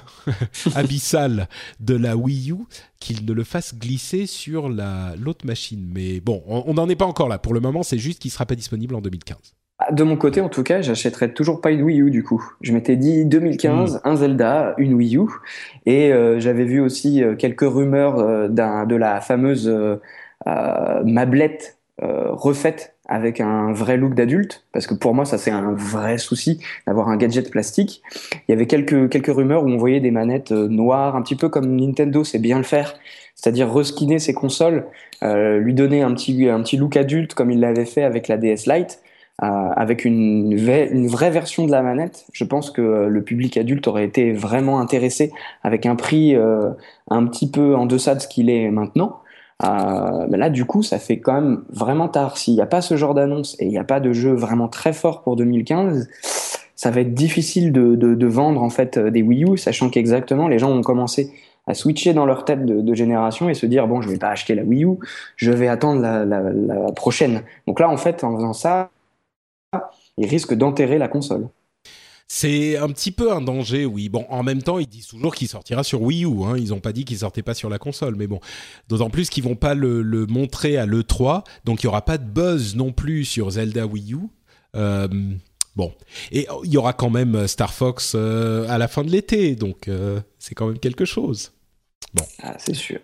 de la Wii U, qu'il ne le fasse glisser sur l'autre machine. Mais bon, on n'en est pas encore là. Pour le moment, c'est juste qu'il ne sera pas disponible en 2015.
De mon côté, en tout cas, j'achèterais toujours pas une Wii U du coup. Je m'étais dit 2015, hmm. un Zelda, une Wii U, et euh, j'avais vu aussi euh, quelques rumeurs de la fameuse mablette refaite avec un vrai look d'adulte, parce que pour moi ça c'est un vrai souci d'avoir un gadget plastique. Il y avait quelques, quelques rumeurs où on voyait des manettes euh, noires, un petit peu comme Nintendo sait bien le faire, c'est-à-dire reskiner ses consoles, euh, lui donner un petit, un petit look adulte comme il l'avait fait avec la DS Lite. Euh, avec une, une, vraie version de la manette, je pense que le public adulte aurait été vraiment intéressé avec un prix un petit peu en deçà de ce qu'il est maintenant. Euh, là, du coup, ça fait quand même vraiment tard. S'il n'y a pas ce genre d'annonce et il n'y a pas de jeu vraiment très fort pour 2015, ça va être difficile de, de, vendre en fait des Wii U, sachant qu'exactement les gens ont commencé à switcher dans leur tête de, génération et se dire bon, je vais pas acheter la Wii U, je vais attendre la, la, la prochaine. Donc là, en fait, en faisant ça, ils risquent d'enterrer la console.
C'est un petit peu un danger, oui. Bon, en même temps, ils disent toujours qu'il sortira sur Wii U. Hein. Ils n'ont pas dit qu'il sortait pas sur la console, mais bon. D'autant plus qu'ils vont pas le, montrer à l'E3, donc il y aura pas de buzz non plus sur Zelda Wii U. Euh, bon, et il y aura quand même Star Fox euh, à la fin de l'été, donc euh, c'est quand même quelque chose.
Bon, ah, c'est sûr.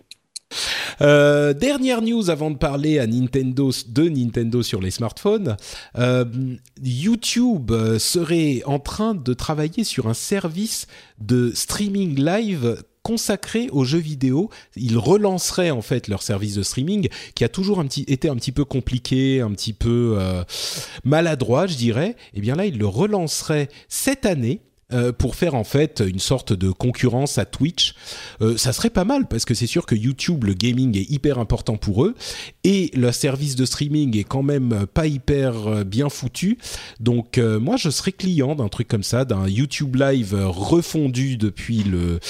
Euh, dernière news avant de parler à Nintendo de Nintendo sur les smartphones. Euh, YouTube euh, serait en train de travailler sur un service de streaming live consacré aux jeux vidéo. Ils relanceraient en fait leur service de streaming qui a toujours été un petit peu compliqué, un petit peu maladroit, je dirais. Et eh bien là, ils le relanceraient cette année euh, pour faire en fait une sorte de concurrence à Twitch. Euh, ça serait pas mal parce que c'est sûr que YouTube, le gaming est hyper important pour eux et le service de streaming est quand même pas hyper euh, bien foutu. Donc moi je serais client d'un truc comme ça, d'un YouTube Live refondu depuis le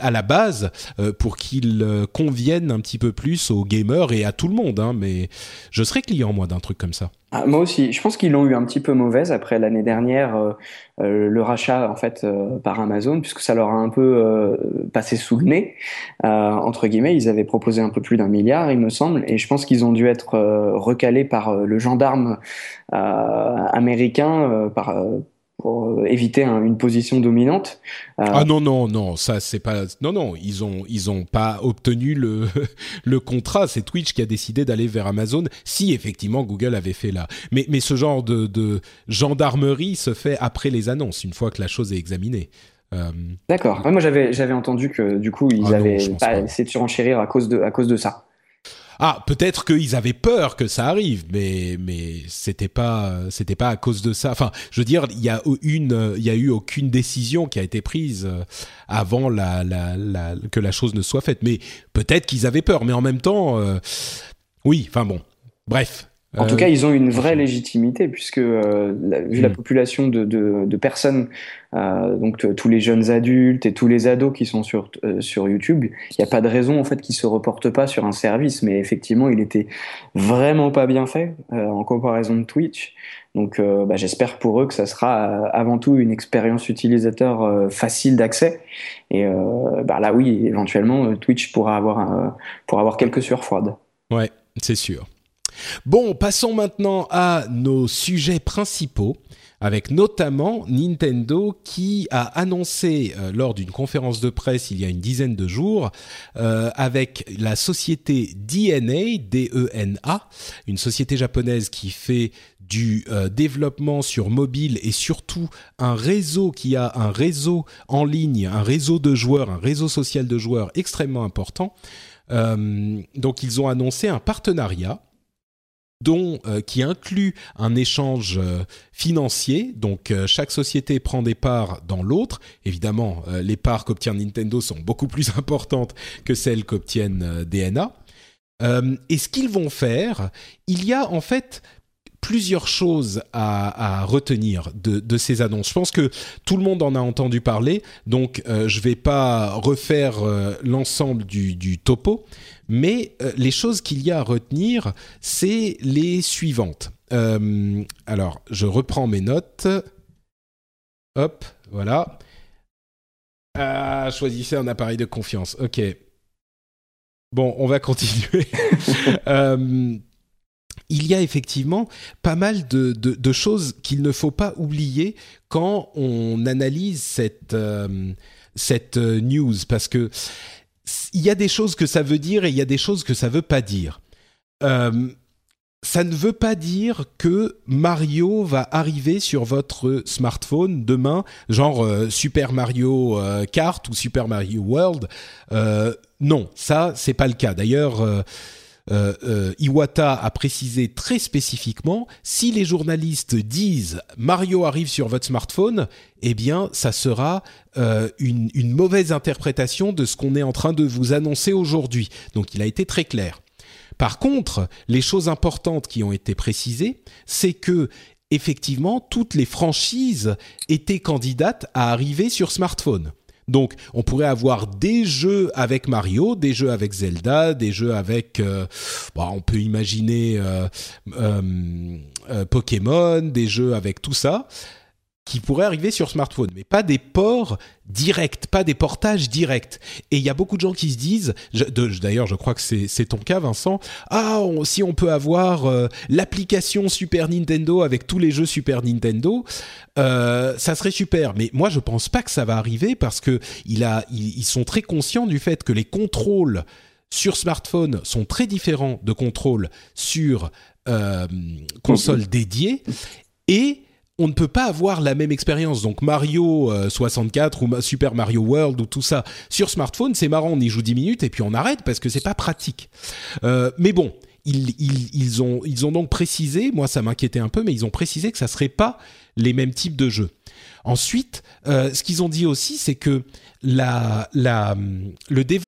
à, la base pour qu'il convienne un petit peu plus aux gamers et à tout le monde. Hein, mais je serais client moi d'un truc comme ça.
Ah, moi aussi, je pense qu'ils l'ont eu un petit peu mauvaise après l'année dernière, euh, euh, le rachat en fait euh, par Amazon, puisque ça leur a un peu passé sous le nez. entre guillemets, ils avaient proposé un peu plus d'un milliard, il me semble, et je pense qu'ils ont dû être recalés par le gendarme américain, par pour euh, éviter une position dominante.
Euh, ah non non non, ça c'est pas non non, ils ont ils ont pas obtenu le le contrat, c'est Twitch qui a décidé d'aller vers Amazon si effectivement Google avait fait là. Mais mais ce genre de, de gendarmerie se fait après les annonces, une fois que la chose est examinée.
Euh, D'accord. moi j'avais j'avais entendu que du coup ils ah avaient pas essayé de surenchérir à cause de à cause de ça.
Ah, peut-être qu'ils avaient peur que ça arrive, mais mais c'était pas à cause de ça. Enfin, je veux dire, il y a eu aucune décision qui a été prise euh, avant la, la, la que la chose ne soit faite. Mais peut-être qu'ils avaient peur, mais en même temps, euh, oui. Enfin bon, bref.
En tout euh, cas, ils ont une vraie légitimité puisque euh, vu la hmm. population de, de, de personnes, euh, donc tous les jeunes adultes et tous les ados qui sont sur euh, sur YouTube, il n'y a pas de raison en fait qu'ils se reportent pas sur un service. Mais effectivement, il était vraiment pas bien fait en comparaison de Twitch. Donc, bah, j'espère pour eux que ça sera avant tout une expérience utilisateur facile d'accès. Et bah, là, oui, éventuellement, Twitch pourra avoir pourra avoir quelques sueurs froides.
Ouais, c'est sûr. Bon, passons maintenant à nos sujets principaux. avec notamment Nintendo qui a annoncé euh, lors d'une conférence de presse il y a une dizaine de jours euh, avec la société DNA, D-E-N-A, une société japonaise qui fait du euh, développement sur mobile et surtout un réseau qui a un réseau en ligne, un réseau de joueurs, un réseau social de joueurs extrêmement important. donc ils ont annoncé un partenariat dont euh, qui inclut un échange euh, financier. Donc euh, chaque société prend des parts dans l'autre. Évidemment, les parts qu'obtient Nintendo sont beaucoup plus importantes que celles qu'obtiennent DNA. et ce qu'ils vont faire, il y a en fait plusieurs choses à, retenir de, ces annonces. Je pense que tout le monde en a entendu parler, donc je ne vais pas refaire l'ensemble du, topo, mais euh, les choses qu'il y a à retenir, c'est les suivantes. Euh, alors, je reprends mes notes. Hop, voilà. Ah, choisissez un appareil de confiance. Ok. Bon, on va continuer. Euh, il y a effectivement pas mal de, choses qu'il ne faut pas oublier quand on analyse cette, cette news, parce que il y a des choses que ça veut dire et il y a des choses que ça veut pas dire. Euh, ça ne veut pas dire que Mario va arriver sur votre smartphone demain, genre euh, Super Mario euh, Kart ou Super Mario World. non, ça c'est pas le cas. D'ailleurs, euh, euh, Iwata a précisé très spécifiquement, si les journalistes disent Mario arrive sur votre smartphone, eh bien, ça sera euh, une, une mauvaise interprétation de ce qu'on est en train de vous annoncer aujourd'hui. Donc, il a été très clair. Par contre, les choses importantes qui ont été précisées, c'est que effectivement, toutes les franchises étaient candidates à arriver sur smartphone. Donc, on pourrait avoir des jeux avec Mario, des jeux avec Zelda, des jeux avec, euh, bah, on peut imaginer euh, euh, Pokémon, des jeux avec tout ça qui pourraient arriver sur smartphone, mais pas des ports directs, pas des portages directs. Et il y a beaucoup de gens qui se disent, d'ailleurs je crois que c'est ton cas Vincent, ah si on peut avoir euh, l'application Super Nintendo avec tous les jeux Super Nintendo, euh, ça serait super. Mais moi je pense pas que ça va arriver parce que il a, ils, sont très conscients du fait que les contrôles sur smartphone sont très différents de contrôles sur euh, console dédiée et on ne peut pas avoir la même expérience. Donc Mario 64 euh, ou Super Mario World ou tout ça sur smartphone, c'est marrant, on y joue 10 minutes et puis on arrête parce que c'est pas pratique. Euh, mais bon, ils, ont, ils ont donc précisé, moi ça m'inquiétait un peu, mais ils ont précisé que ça serait pas les mêmes types de jeux. Ensuite, euh, ce qu'ils ont dit aussi, c'est que la, la, le développement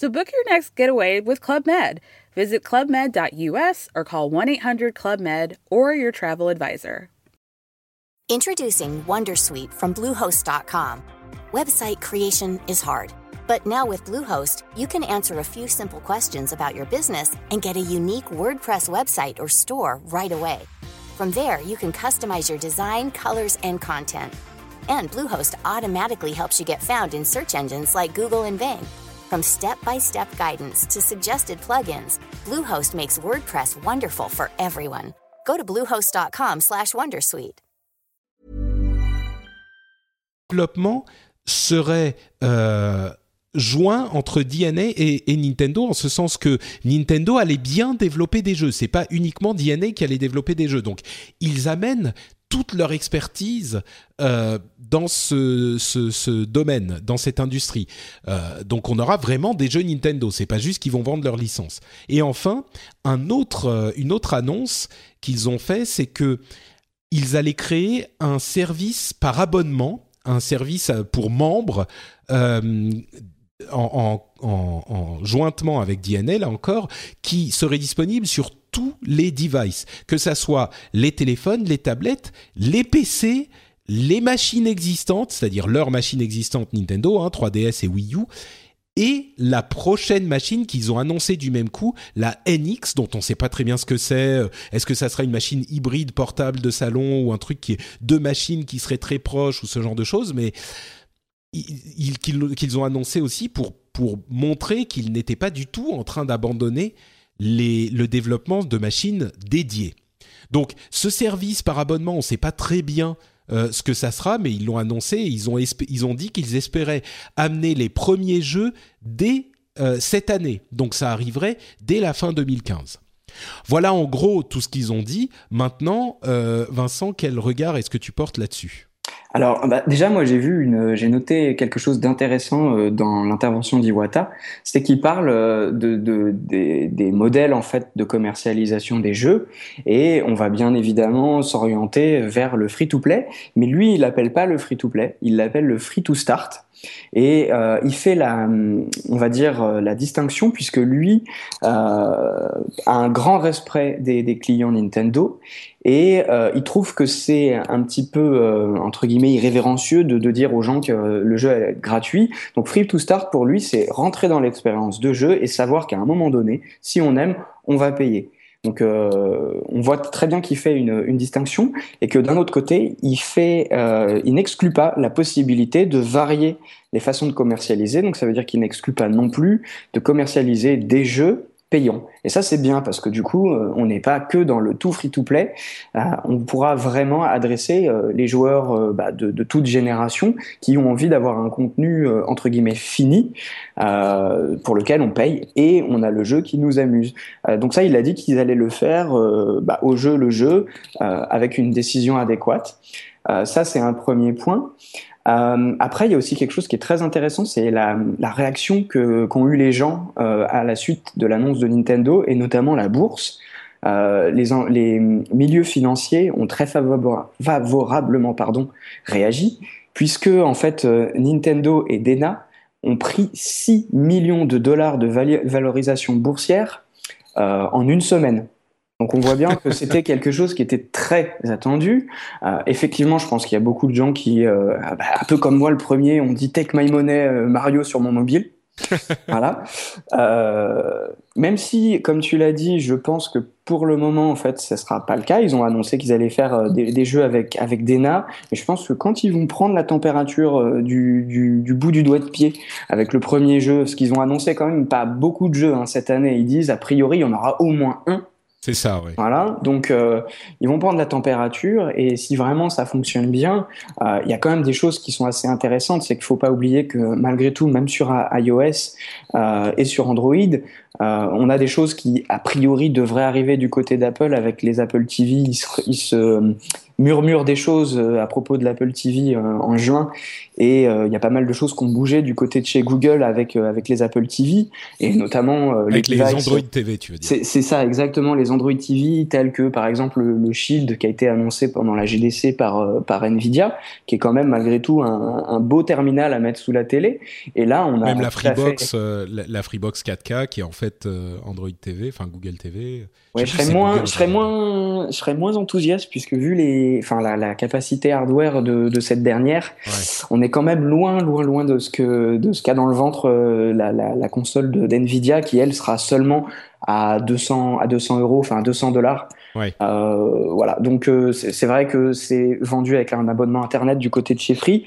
So book your next getaway with Club Med. Visit clubmed.us or call 1-800-CLUB-MED or your travel advisor.
Introducing Wondersuite from bluehost.com. Website creation is hard, but now with Bluehost, you can answer a few simple questions about your business and get a unique WordPress website or store right away. From there, you can customize your design, colors, and content. And Bluehost automatically helps you get found in search engines like Google and Bing. From step-by-step guidance to suggested plugins, Bluehost makes WordPress wonderful for everyone. Go to bluehost.com/wondersuite.
Développement serait euh, joint entre DNA et, et, Nintendo en ce sens que Nintendo allait bien développer des jeux. C'est pas uniquement DNA qui allait développer des jeux. Donc ils amènent toute leur expertise euh, dans ce, domaine, dans cette industrie. Euh, donc on aura vraiment des jeux Nintendo. C'est pas juste qu'ils vont vendre leur licence. Et enfin, euh, une autre annonce qu'ils ont fait, c'est que ils allaient créer un service par abonnement, un service pour membres. En, en, en, jointement avec DNA, là encore, qui serait disponible sur tous les devices, que ça soit les téléphones, les tablettes, les PC, les machines existantes, c'est-à-dire leurs machines existantes Nintendo, 3DS hein, et Wii U, et la prochaine machine qu'ils ont annoncée du même coup, la NX, dont on ne sait pas très bien ce que c'est. Est-ce que ça sera une machine hybride portable de salon ou un truc qui est deux machines qui seraient très proches ou ce genre de choses, mais qu'ils ont annoncé aussi pour, pour montrer qu'ils n'étaient pas du tout en train d'abandonner le développement de machines dédiées. Donc ce service par abonnement, on ne sait pas très bien euh, ce que ça sera, mais ils l'ont annoncé, ils ont, ils ont dit qu'ils espéraient amener les premiers jeux dès euh, cette année. Donc ça arriverait dès la fin 2015. Voilà en gros tout ce qu'ils ont dit. Maintenant, euh, Vincent, quel regard est-ce que tu portes là-dessus?
Alors, bah, déjà, moi, j'ai vu une, j'ai noté quelque chose d'intéressant euh, dans l'intervention d'Iwata, c'est qu'il parle euh, de, de des, des, modèles en fait de commercialisation des jeux, et on va bien évidemment s'orienter vers le free-to-play, mais lui, il l'appelle pas le free-to-play, il l'appelle le free-to-start. Et euh, il fait la, on va dire, euh, la distinction puisque lui euh, a un grand respect des, clients Nintendo et il trouve que c'est un petit peu entre guillemets irrévérencieux de, dire aux gens que le jeu est gratuit. Donc Free to Start pour lui, c'est rentrer dans l'expérience de jeu et savoir qu'à un moment donné, si on aime, on va payer. Donc euh, on voit très bien qu'il fait une, distinction et que d'un autre côté, il fait, euh, il n'exclut pas la possibilité de varier les façons de commercialiser. Donc ça veut dire qu'il n'exclut pas non plus de commercialiser des jeux payant. Et ça, c'est bien parce que du coup, euh, on n'est pas que dans le tout free-to-play. Euh, on pourra vraiment adresser euh, les joueurs bah, de, de, toute génération qui ont envie d'avoir un contenu entre guillemets fini pour lequel on paye et on a le jeu qui nous amuse. donc ça, il a dit qu'ils allaient le faire bah, au jeu le jeu avec une décision adéquate. ça, c'est un premier point. Euh, après, il y a aussi quelque chose qui est très intéressant, c'est la, réaction qu'ont eu les gens euh, à la suite de l'annonce de Nintendo et notamment la bourse. Euh, les, milieux financiers ont très favorablement réagi, puisque en fait Nintendo et Dena ont pris 6 millions de dollars de valorisation boursière en une semaine. Donc on voit bien que c'était quelque chose qui était très attendu. Euh, effectivement, je pense qu'il y a beaucoup de gens qui, euh, bah, un peu comme moi le premier, ont dit Take my money euh, Mario sur mon mobile. voilà. Euh, même si, comme tu l'as dit, je pense que pour le moment, en fait, ça sera pas le cas. Ils ont annoncé qu'ils allaient faire euh, des, des, jeux avec avec Dena, mais je pense que quand ils vont prendre la température du, du, du, bout du doigt de pied avec le premier jeu, ce qu'ils ont annoncé quand même pas beaucoup de jeux hein, cette année, ils disent a priori il y en aura au moins un
c'est ça, oui.
Voilà, donc euh, ils vont prendre la température et si vraiment ça fonctionne bien, euh, il y a quand même des choses qui sont assez intéressantes. C'est qu'il faut pas oublier que malgré tout, même sur iOS euh, et sur Android, euh, on a des choses qui a priori devraient arriver du côté d'Apple avec les Apple TV. Ils se, ils se murmurent des choses euh, à propos de l'Apple TV euh, en juin et il y a pas mal de choses qui ont bougé du côté de chez Google avec avec les Apple TV et notamment
avec les, les Android TV, tu veux dire.
C'est ça exactement les Android TV tels que par exemple le, Shield qui a été annoncé pendant la GDC par par Nvidia, qui est quand même malgré tout un, un beau terminal à mettre sous la télé. Et là on a
même la Freebox, fait... la, la Freebox 4K qui est en fait euh, Android TV, enfin Google TV.
Ouais, je, serais moins, je serais moins, je serais moins enthousiaste puisque vu les, enfin la, la capacité hardware de, de cette dernière, ouais. on est quand même loin, loin, loin de ce que de ce qu'a dans le ventre euh, la, la, la, console d'Nvidia qui elle sera seulement à 200 à 200 euros, enfin 200 dollars.
Ouais.
Euh, voilà, donc euh, c'est vrai que c'est vendu avec un abonnement internet du côté de chez Free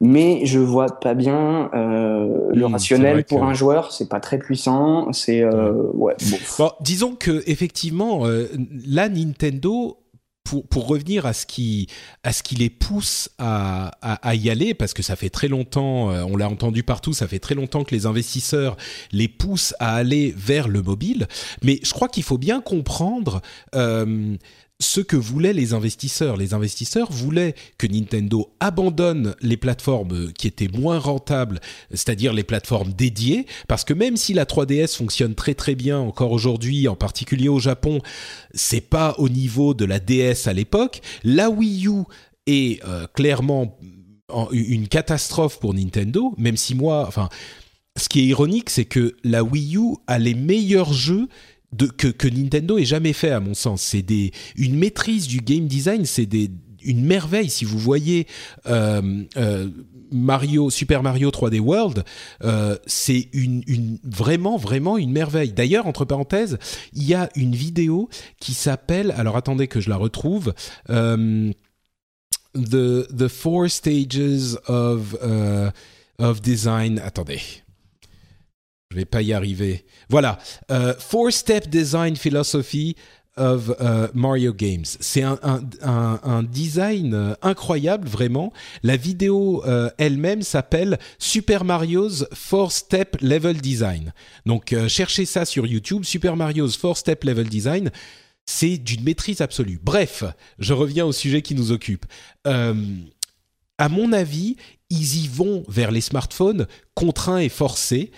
mais je vois pas bien euh, le mmh, rationnel pour que... un joueur, c'est pas très puissant, c'est euh, ouais. Bon.
Bon, disons que effectivement, euh, là Nintendo. Pour, pour, revenir à ce qui à ce qui les pousse à, à, à y aller parce que ça fait très longtemps euh, on l'a entendu partout ça fait très longtemps que les investisseurs les poussent à aller vers le mobile mais je crois qu'il faut bien comprendre ce que voulaient les investisseurs. Les investisseurs voulaient que Nintendo abandonne les plateformes qui étaient moins rentables, c'est-à-dire les plateformes dédiées, parce que même si la 3DS fonctionne très très bien encore aujourd'hui, en particulier au Japon, c'est pas au niveau de la DS à l'époque. La Wii U est euh, clairement une catastrophe pour Nintendo, même si moi, enfin, ce qui est ironique, c'est que la Wii U a les meilleurs jeux de, que, Nintendo ait jamais fait à mon sens. C'est des une maîtrise du game design, c'est des une merveille. Si vous voyez euh, euh, Mario, Super Mario 3D World, euh, c'est vraiment, vraiment une merveille. D'ailleurs, entre parenthèses, il y a une vidéo qui s'appelle, alors attendez que je la retrouve, euh, the, the Four Stages of, of Design. Attendez. Je vais pas y arriver. Voilà, uh, Four Step Design Philosophy of uh, Mario Games. C'est un, design euh, incroyable, vraiment. La vidéo euh, elle-même s'appelle Super Mario's Four Step Level Design. Donc, euh, cherchez ça sur YouTube, Super Mario's Four Step Level Design. C'est d'une maîtrise absolue. Bref, je reviens au sujet qui nous occupe. Euh, à mon avis, ils y vont vers les smartphones contraints et forcés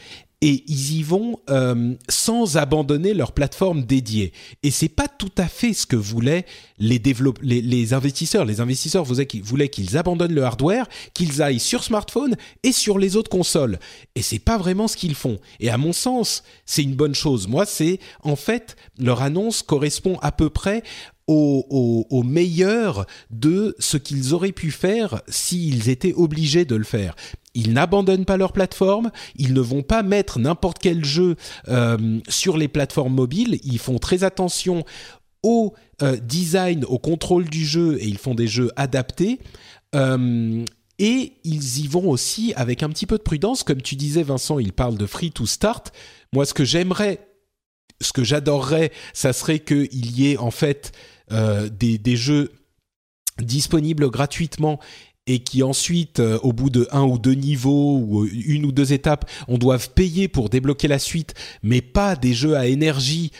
et ils y vont euh, sans abandonner leur plateforme dédiée. Et c'est pas tout à fait ce que voulaient les, investisseurs. Les investisseurs voulaient qu'ils abandonnent le hardware, qu'ils aillent sur smartphone et sur les autres consoles. Et c'est pas vraiment ce qu'ils font. Et à mon sens, c'est une bonne chose. Moi, c'est en fait leur annonce correspond à peu près au, au, meilleur de ce qu'ils auraient pu faire s'ils étaient obligés de le faire. Ils n'abandonnent pas leur plateforme, ils ne vont pas mettre n'importe quel jeu euh, sur les plateformes mobiles, ils font très attention au euh, design, au contrôle du jeu et ils font des jeux adaptés. Euh, et ils y vont aussi avec un petit peu de prudence, comme tu disais Vincent, ils parlent de free to start. Moi, ce que j'aimerais, ce que j'adorerais, ça serait qu'il y ait en fait des, jeux disponibles gratuitement et qui ensuite, euh, au bout de un ou deux niveaux ou une ou deux étapes, on doit payer pour débloquer la suite, mais pas des jeux à énergie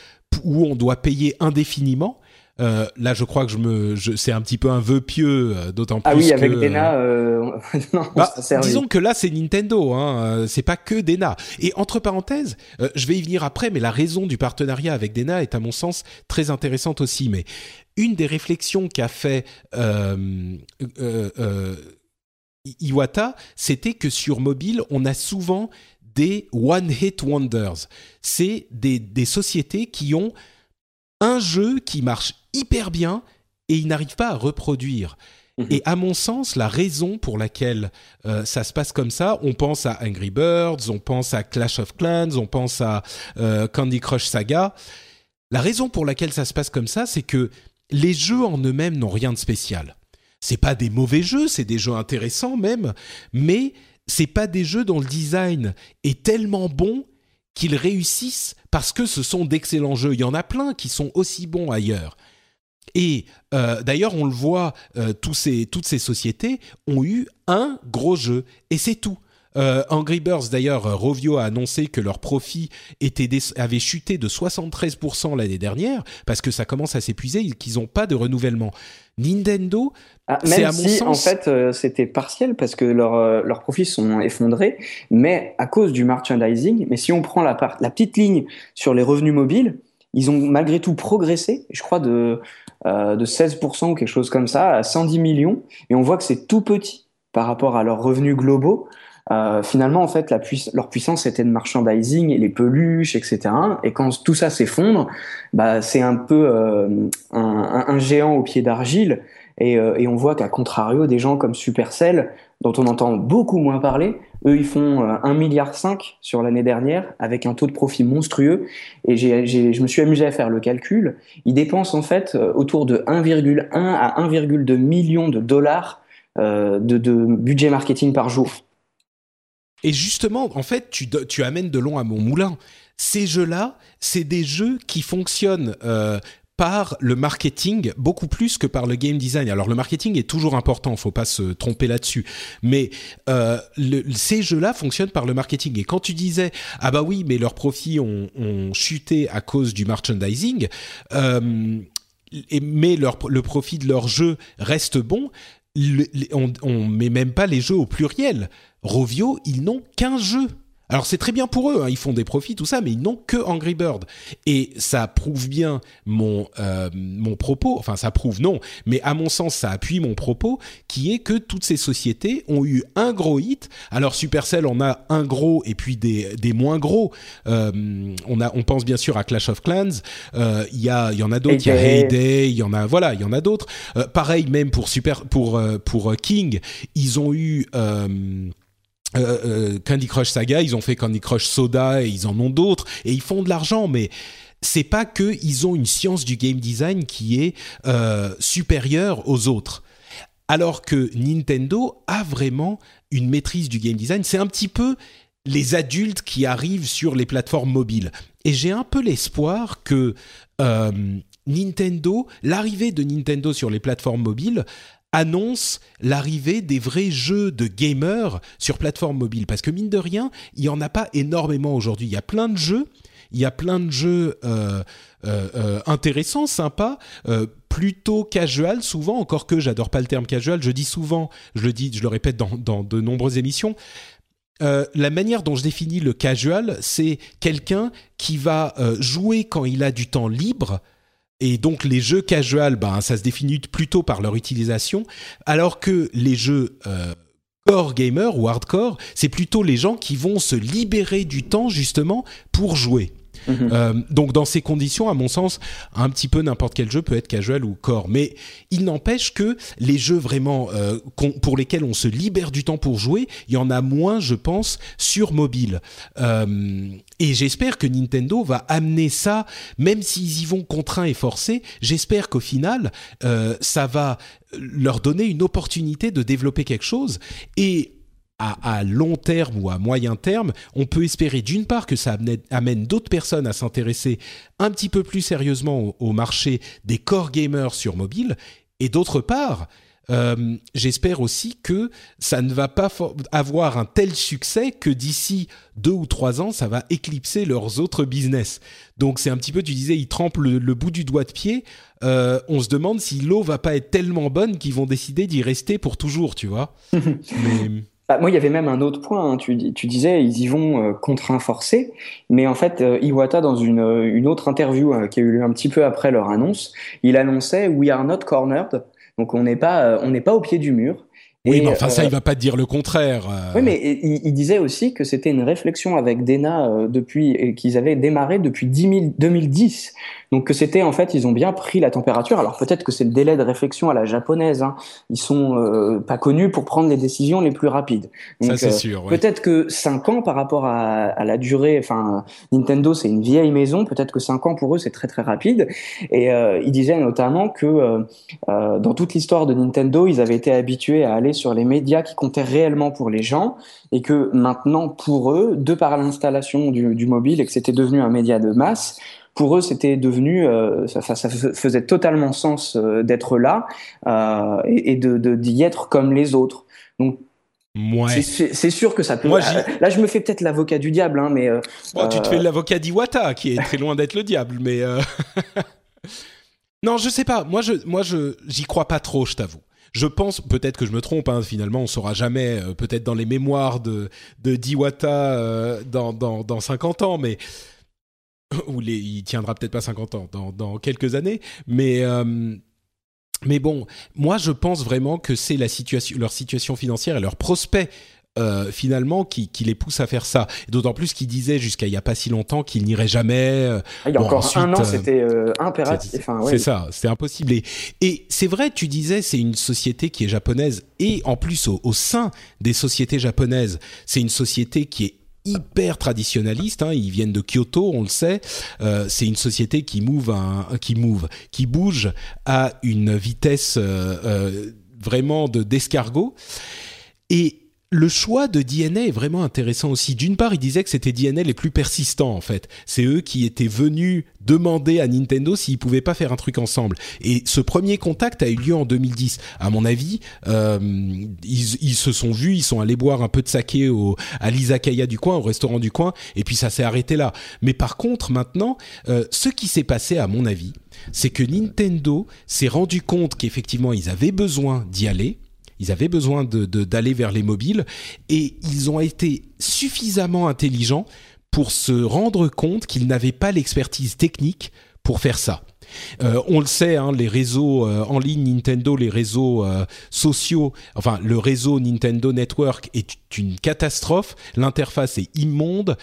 où on doit payer indéfiniment. Euh, là, je crois que je me, je, c'est un petit peu un vœu pieux, euh, d'autant plus.
Ah oui, avec
que,
Dena. Euh... non,
bah, disons que là, c'est Nintendo. Hein, c'est pas que Dena. Et entre parenthèses, euh, je vais y venir après, mais la raison du partenariat avec Dena est à mon sens très intéressante aussi. Mais une des réflexions qu'a fait euh, euh, Iwata, c'était que sur mobile, on a souvent des one-hit wonders. C'est des, des sociétés qui ont un jeu qui marche hyper bien et ils n'arrivent pas à reproduire. Mmh. Et à mon sens, la raison pour laquelle euh, ça se passe comme ça, on pense à Angry Birds, on pense à Clash of Clans, on pense à euh, Candy Crush Saga. La raison pour laquelle ça se passe comme ça, c'est que les jeux en eux-mêmes n'ont rien de spécial. C'est pas des mauvais jeux, c'est des jeux intéressants même, mais c'est pas des jeux dont le design est tellement bon qu'ils réussissent parce que ce sont d'excellents jeux. Il y en a plein qui sont aussi bons ailleurs. Et euh, d'ailleurs, on le voit, euh, tous ces, toutes ces sociétés ont eu un gros jeu, et c'est tout. Euh, Angry Birds, d'ailleurs, Rovio a annoncé que leur profit était avait chuté de 73% l'année dernière parce que ça commence à s'épuiser qu'ils n'ont pas de renouvellement. Nintendo,
ah, même à mon si sens... en fait euh, c'était partiel parce que leurs euh, leurs profits sont effondrés, mais à cause du merchandising. Mais si on prend la, part, la petite ligne sur les revenus mobiles, ils ont malgré tout progressé, je crois de euh, de 16% ou quelque chose comme ça à 110 millions, et on voit que c'est tout petit par rapport à leurs revenus globaux. Euh, finalement, en fait, leur puissance était de merchandising et les peluches, etc. Et quand tout ça s'effondre, bah, c'est un peu euh, un, géant au pied d'argile. Euh, et, on voit qu'à contrario, des gens comme Supercell, dont on entend beaucoup moins parler, eux, ils font 1,5 milliard sur l'année dernière, avec un taux de profit monstrueux. Et je me suis amusé à faire le calcul. Ils dépensent en fait autour de 1,1 à 1,2 million de dollars de, de budget marketing par jour.
Et justement, en fait, tu, amènes de long à mon moulin. Ces jeux-là, c'est des jeux qui fonctionnent euh, par le marketing beaucoup plus que par le game design. Alors le marketing est toujours important, faut pas se tromper là-dessus. Mais euh, ces jeux-là fonctionnent par le marketing. Et quand tu disais ah bah oui, mais leurs profits ont, chuté à cause du merchandising. Euh, et, mais le profit de leur jeu reste bon. On, on met même pas les jeux au pluriel. Rovio, ils n'ont qu'un jeu. Alors c'est très bien pour eux, hein, ils font des profits, tout ça, mais ils n'ont que Angry Bird. Et ça prouve bien mon euh, mon propos, enfin ça prouve non, mais à mon sens ça appuie mon propos, qui est que toutes ces sociétés ont eu un gros hit. Alors Supercell en a un gros et puis des, des moins gros. Euh, on a on pense bien sûr à Clash of Clans. Euh, Il y a il y en a d'autres. Il y a Heyday. Il y en a voilà il y en a d'autres. Euh, pareil même pour Super pour euh, pour King, ils ont eu euh, euh, Candy Crush Saga, ils ont fait Candy Crush Soda et ils en ont d'autres et ils font de l'argent, mais c'est pas que ils ont une science du game design qui est euh, supérieure aux autres. Alors que Nintendo a vraiment une maîtrise du game design. C'est un petit peu les adultes qui arrivent sur les plateformes mobiles. Et j'ai un peu l'espoir que euh, Nintendo, l'arrivée de Nintendo sur les plateformes mobiles, annonce l'arrivée des vrais jeux de gamers sur plateforme mobile. Parce que mine de rien, il n'y en a pas énormément aujourd'hui. Il y a plein de jeux, il y a plein de jeux euh, euh, euh, intéressants, sympas, plutôt casual souvent, encore que j'adore pas le terme casual, je dis souvent, je le dis, je le répète dans, dans de nombreuses émissions, la manière dont je définis le casual, c'est quelqu'un qui va jouer quand il a du temps libre, et donc les jeux casual, ben, ça se définit plutôt par leur utilisation, alors que les jeux euh, core gamer ou hardcore, c'est plutôt les gens qui vont se libérer du temps justement pour jouer.
Mhm.
Euh, donc dans ces conditions, à mon sens, un petit peu n'importe quel jeu peut être casual ou core. Mais il n'empêche que les jeux vraiment euh, pour lesquels on se libère du temps pour jouer, il y en a moins, je pense, sur mobile. Euh, et j'espère que Nintendo va amener ça, même s'ils y vont contraints et forcés. J'espère qu'au final, euh, ça va leur donner une opportunité de développer quelque chose et à, long terme ou à moyen terme, on peut espérer d'une part que ça amène, amène d'autres personnes à s'intéresser un petit peu plus sérieusement au, au marché des core gamers sur mobile, et d'autre part, euh, j'espère aussi que ça ne va pas avoir un tel succès que d'ici deux ou trois ans, ça va éclipser leurs autres business. Donc c'est un petit peu, tu disais, ils trempent le, le bout du doigt de pied. Euh, on se demande si l'eau va pas être tellement bonne qu'ils vont décider d'y rester pour toujours, tu vois. Mais
Bah, moi, il y avait même un autre point. hein. Tu, dis- tu disais, ils y vont euh, contraints forcés. Mais en fait, euh, Iwata, dans une, une autre interview euh, qui a eu lieu un petit peu après leur annonce, il annonçait We are not cornered. Donc, on n'est pas, euh, on pas au pied du mur.
Oui,
Et,
mais enfin ça,
euh,
il va pas te dire le contraire. euh.
Oui, mais il, il disait aussi que c'était une réflexion avec Dena euh, depuis qu'ils avaient démarré depuis 10 000 2010. Donc que c'était en fait, ils ont bien pris la température. Alors peut-être que c'est le délai de réflexion à la japonaise. Hein. Ils sont euh, pas connus pour prendre les décisions les plus rapides.
ça c'est
euh,
sûr.
Peut-être que 5 ans par rapport à, à la durée, enfin Nintendo c'est une vieille maison, peut-être que 5 ans pour eux c'est très très rapide. Et euh, il disait notamment que euh, euh, dans toute l'histoire de Nintendo, ils avaient été habitués à aller sur les médias qui comptaient réellement pour les gens, et que maintenant pour eux, de par l'installation du, du mobile et que c'était devenu un média de masse, pour eux, c'était devenu, euh, ça, ça- ça faisait totalement sens euh, d'être là euh, et, et de d'y être comme les autres. Donc
Ouais.
c'est- sûr que ça peut.
Moi,
Là, je me fais peut-être l'avocat du diable, hein, mais
Bon, tu te fais l'avocat d'Iwata, qui est très loin d'être le diable, mais non, je sais pas. Moi, je, moi, je, j'y crois pas trop, je t'avoue. Je pense, peut-être que je me trompe. Hein, finalement, on saura jamais. euh, peut-être dans les mémoires de d'Iwata euh, dans dans dans 50 ans, mais ou les, il tiendra peut-être pas 50 ans, dans quelques années, mais euh, bon, moi je pense vraiment que c'est leur situation financière et leurs prospects euh, finalement qui, qui les poussent à faire ça. D'autant plus qu'ils disaient jusqu'à il y a pas si longtemps qu'ils n'iraient jamais. euh,
il y a
Bon,
encore
ensuite,
un an,
euh,
c'était euh, impératif.
c'est-
ouais.
ça, c'est impossible. Et, et c'est vrai, tu disais, c'est une société qui est japonaise et en plus au, au sein des sociétés japonaises, c'est une société qui est hyper traditionnaliste. Hein, ils viennent de Kyoto, on le sait. Euh, c'est une société qui move, un- qui move, qui bouge à une vitesse euh, euh, vraiment de d'escargot. Et le choix de DNA est vraiment intéressant aussi. D'une part, il disait que c'était DNA les plus persistants en fait. C'est eux qui étaient venus demander à Nintendo s'ils pouvaient pas faire un truc ensemble. Et ce premier contact a eu lieu en 2010. À mon avis, euh, ils, se sont vus, ils sont allés boire un peu de saké au, à l'izakaya du coin, au restaurant du coin, et puis ça s'est arrêté là. Mais par contre, maintenant, euh, ce qui s'est passé, à mon avis, c'est que Nintendo s'est rendu compte qu'effectivement ils avaient besoin d'y aller Ils avaient besoin d'aller vers les mobiles et ils ont été suffisamment intelligents pour se rendre compte qu'ils n'avaient pas l'expertise technique pour faire ça. Euh, on le sait, hein, les réseaux euh, en ligne Nintendo, les réseaux euh, sociaux, enfin le réseau Nintendo Network est une catastrophe. L'interface est immonde,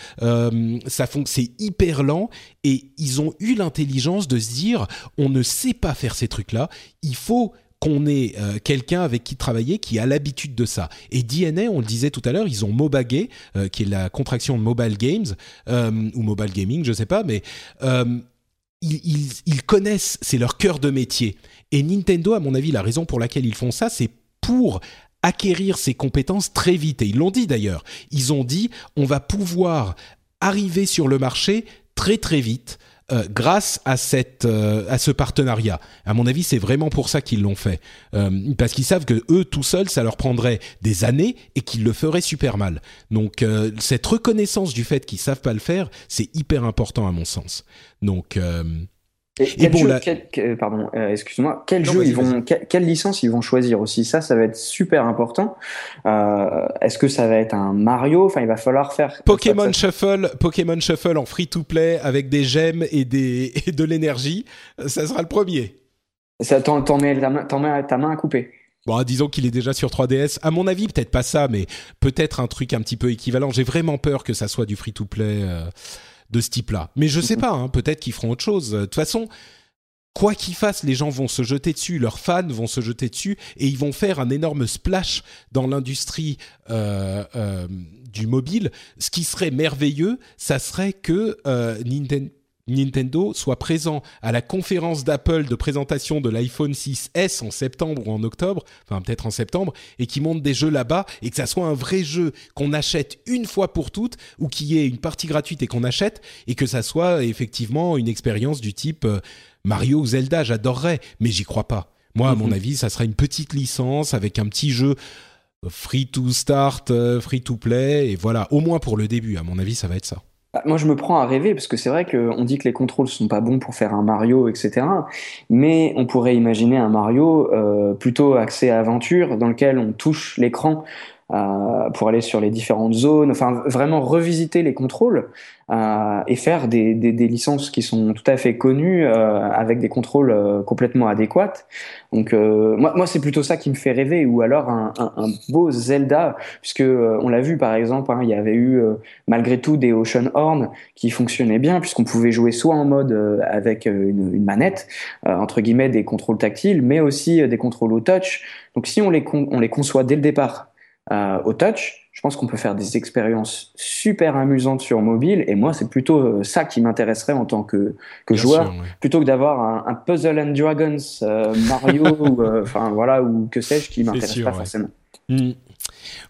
ça c'est hyper lent et ils ont eu l'intelligence de se dire on ne sait pas faire ces trucs-là, il faut qu'on ait quelqu'un avec qui travailler qui a l'habitude de ça. Et DNA, on le disait tout à l'heure, ils ont Mobagay, qui est la contraction de Mobile Games ou Mobile Gaming, je sais pas, mais ils, connaissent, c'est leur cœur de métier. Et Nintendo, à mon avis, la raison pour laquelle ils font ça, c'est pour acquérir ces compétences très vite. Et ils l'ont dit d'ailleurs. Ils ont dit, on va pouvoir arriver sur le marché très très vite euh, grâce à cette euh, à ce partenariat. À mon avis, c'est vraiment pour ça qu'ils l'ont fait, euh, parce qu'ils savent que eux tout seuls, ça leur prendrait des années et qu'ils le feraient super mal. Donc cette reconnaissance du fait qu'ils savent pas le faire, c'est hyper important à mon sens. Donc
et, bon, pardon, euh, excuse-moi, quel jeu ils vont, quelle, licence ils vont choisir aussi? Ça, ça va être super important. Euh, Est-ce que ça va être un Mario? Enfin, il va falloir faire
Pokémon Shuffle, Pokémon Shuffle en free-to-play avec des gemmes et des et de l'énergie. Ça sera le premier.
Ça t'en mets, ta main, ta main à couper.
Bon, disons qu'il est déjà sur 3DS. À mon avis, peut-être pas ça, mais peut-être un truc un petit peu équivalent. J'ai vraiment peur que ça soit du free-to-play. Euh de ce type-là. Mais je sais pas, hein, peut-être qu'ils feront autre chose. De toute façon, quoi qu'ils fassent, les gens vont se jeter dessus, leurs fans vont se jeter dessus, et ils vont faire un énorme splash dans l'industrie euh, euh, du mobile. Ce qui serait merveilleux, ça serait que euh, Nintendo Nintendo soit présent à la conférence d'Apple de présentation de l'iPhone 6S en septembre ou en octobre, enfin peut-être en septembre, et qui monte des jeux là-bas, et que ça soit un vrai jeu qu'on achète une fois pour toutes, ou qu'il y ait une partie gratuite et qu'on achète, et que ça soit effectivement une expérience du type euh, Mario ou Zelda, j'adorerais, mais j'y crois pas. Moi, à mon mhm. avis, ça sera une petite licence avec un petit jeu free to start, euh, free to play, et voilà, au moins pour le début, à mon avis, ça va être ça.
Bah, moi, je me prends à rêver parce que c'est vrai qu'on dit que les contrôles sont pas bons pour faire un Mario, etc. Mais on pourrait imaginer un Mario euh, plutôt axé à aventure, dans lequel on touche l'écran pour aller sur les différentes zones, enfin vraiment revisiter les contrôles euh, et faire des, des, des, licences qui sont tout à fait connues euh, avec des contrôles euh, complètement adéquats. Donc euh, moi, moi c'est plutôt ça qui me fait rêver, ou alors un, un, un beau Zelda, puisque on l'a vu par exemple, hein, il y avait eu malgré tout des Ocean Horn qui fonctionnaient bien, puisqu'on pouvait jouer soit en mode avec une, une manette, entre guillemets des contrôles tactiles, mais aussi des contrôles au touch. Donc si on les, on les conçoit dès le départ euh, au touch, je pense qu'on peut faire des expériences super amusantes sur mobile. Et moi, c'est plutôt euh, ça qui m'intéresserait en tant que, que joueur, plutôt que d'avoir un, un, Puzzle and Dragons euh, Mario, ou, enfin voilà, ou que sais-je, qui m'intéresse pas forcément.
Hmm.